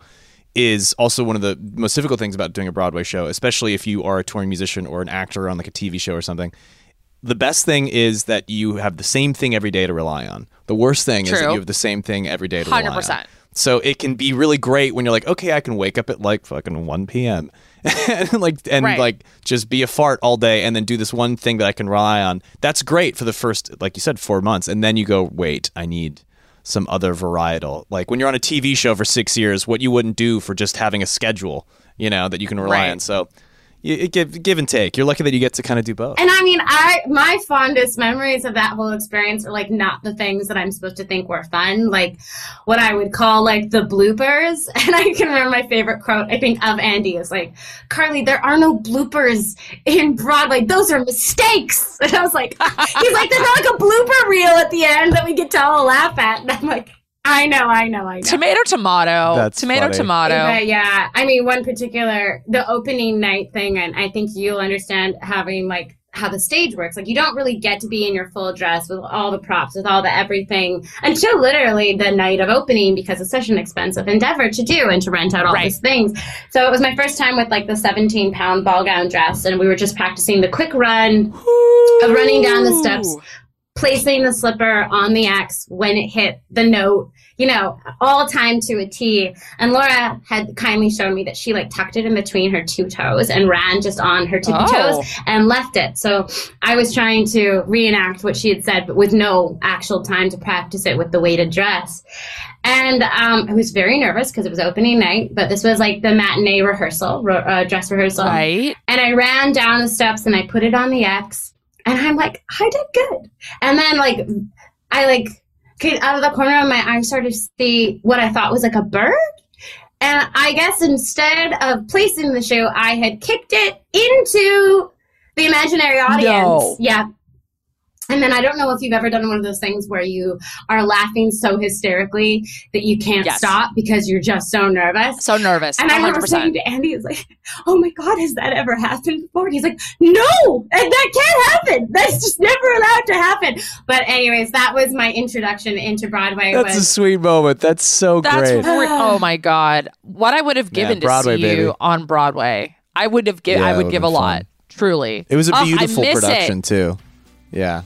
is also one of the most difficult things about doing a Broadway show, especially if you are a touring musician or an actor on like a TV show or something. The best thing is that you have the same thing every day to rely on. The worst thing is that you have the same thing every day to rely on. 100%. So it can be really great when you're like, okay, I can wake up at like fucking 1 p.m. and like and Right. like just be a fart all day and then do this one thing that I can rely on. That's great for the first, like you said, four months, and then you go, wait, I need some other varietal. Like when you're on a TV show for six years, what you wouldn't do for just having a schedule, you know, that you can rely Right. on. So you, give give and take. You're lucky that you get to kind of do both. And I mean, I my fondest memories of that whole experience are like not the things that I'm supposed to think were fun, like what I would call like the bloopers. And I can remember my favorite quote I think of Andy is like, "Carly, there are no bloopers in Broadway; those are mistakes." And I was like, "He's like, there's not like a blooper reel at the end that we get to all laugh at." And I'm like, "I know, I know, I know." Tomato, tomato. That's tomato, funny. tomato. But yeah, I mean, one particular, the opening night thing, and I think you'll understand having like how the stage works. Like, you don't really get to be in your full dress with all the props, with all the everything until literally the night of opening because it's such an expensive endeavor to do and to rent out all Right. these things. So it was my first time with like the 17 pound ball gown dress, and we were just practicing the quick run of running down the steps placing the slipper on the X when it hit the note, you know, all time to a T. And Laura had kindly shown me that she like tucked it in between her two toes and ran just on her tippy Oh. toes and left it. So I was trying to reenact what she had said, but with no actual time to practice it with the weighted dress. And um, I was very nervous because it was opening night, but this was like the matinee rehearsal, uh, dress rehearsal. Right. And I ran down the steps and I put it on the X. And I'm like, I did good. And then like I like out of the corner of my eye started to see what I thought was like a bird. And I guess instead of placing the shoe, I had kicked it into the imaginary audience. No. Yeah. And then I don't know if you've ever done one of those things where you are laughing so hysterically that you can't Yes. stop because you're just so nervous. So nervous. And I remember saying to Andy, "Is like, oh my god, has that ever happened before?" And he's like, "No, and that can't happen. That's just never allowed to happen." But anyways, that was my introduction into Broadway. That's a sweet moment. That's so That's great. re- oh my god! What I would have given to Broadway, see baby. you on Broadway, I would have given. Yeah, I would give a been lot. Truly, It was a Oh, I beautiful miss it. production too. Yeah.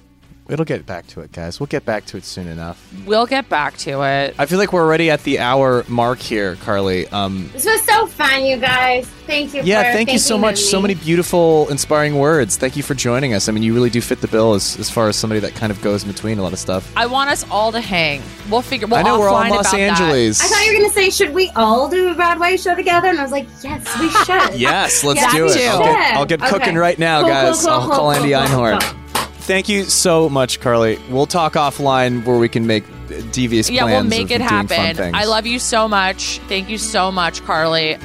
It'll get back to it, guys. We'll get back to it soon enough. We'll get back to it. I feel like we're already at the hour mark here, Carly. Um, this was so fun, you guys. Thank you. yeah, for thank you so much. of So many beautiful, inspiring words. Thank you for joining us. I mean, you really do fit the bill as, as far as somebody that kind of goes in between a lot of stuff. I want us all to hang. We'll figure. We'll I know we're all in Los about that. Angeles. I thought you were gonna say, should we all do a Broadway show together? And I was like, yes, we should. Yes, let's Yeah, do it. I'll get, I'll get Okay. cooking right now, Cool, cool, guys. cool, I'll cool, call cool, Andy cool, Einhorn. Thank you so much, Carly. We'll talk offline where we can make devious Yeah, plans. we'll make it happen. I love you so much. Thank you so much, Carly.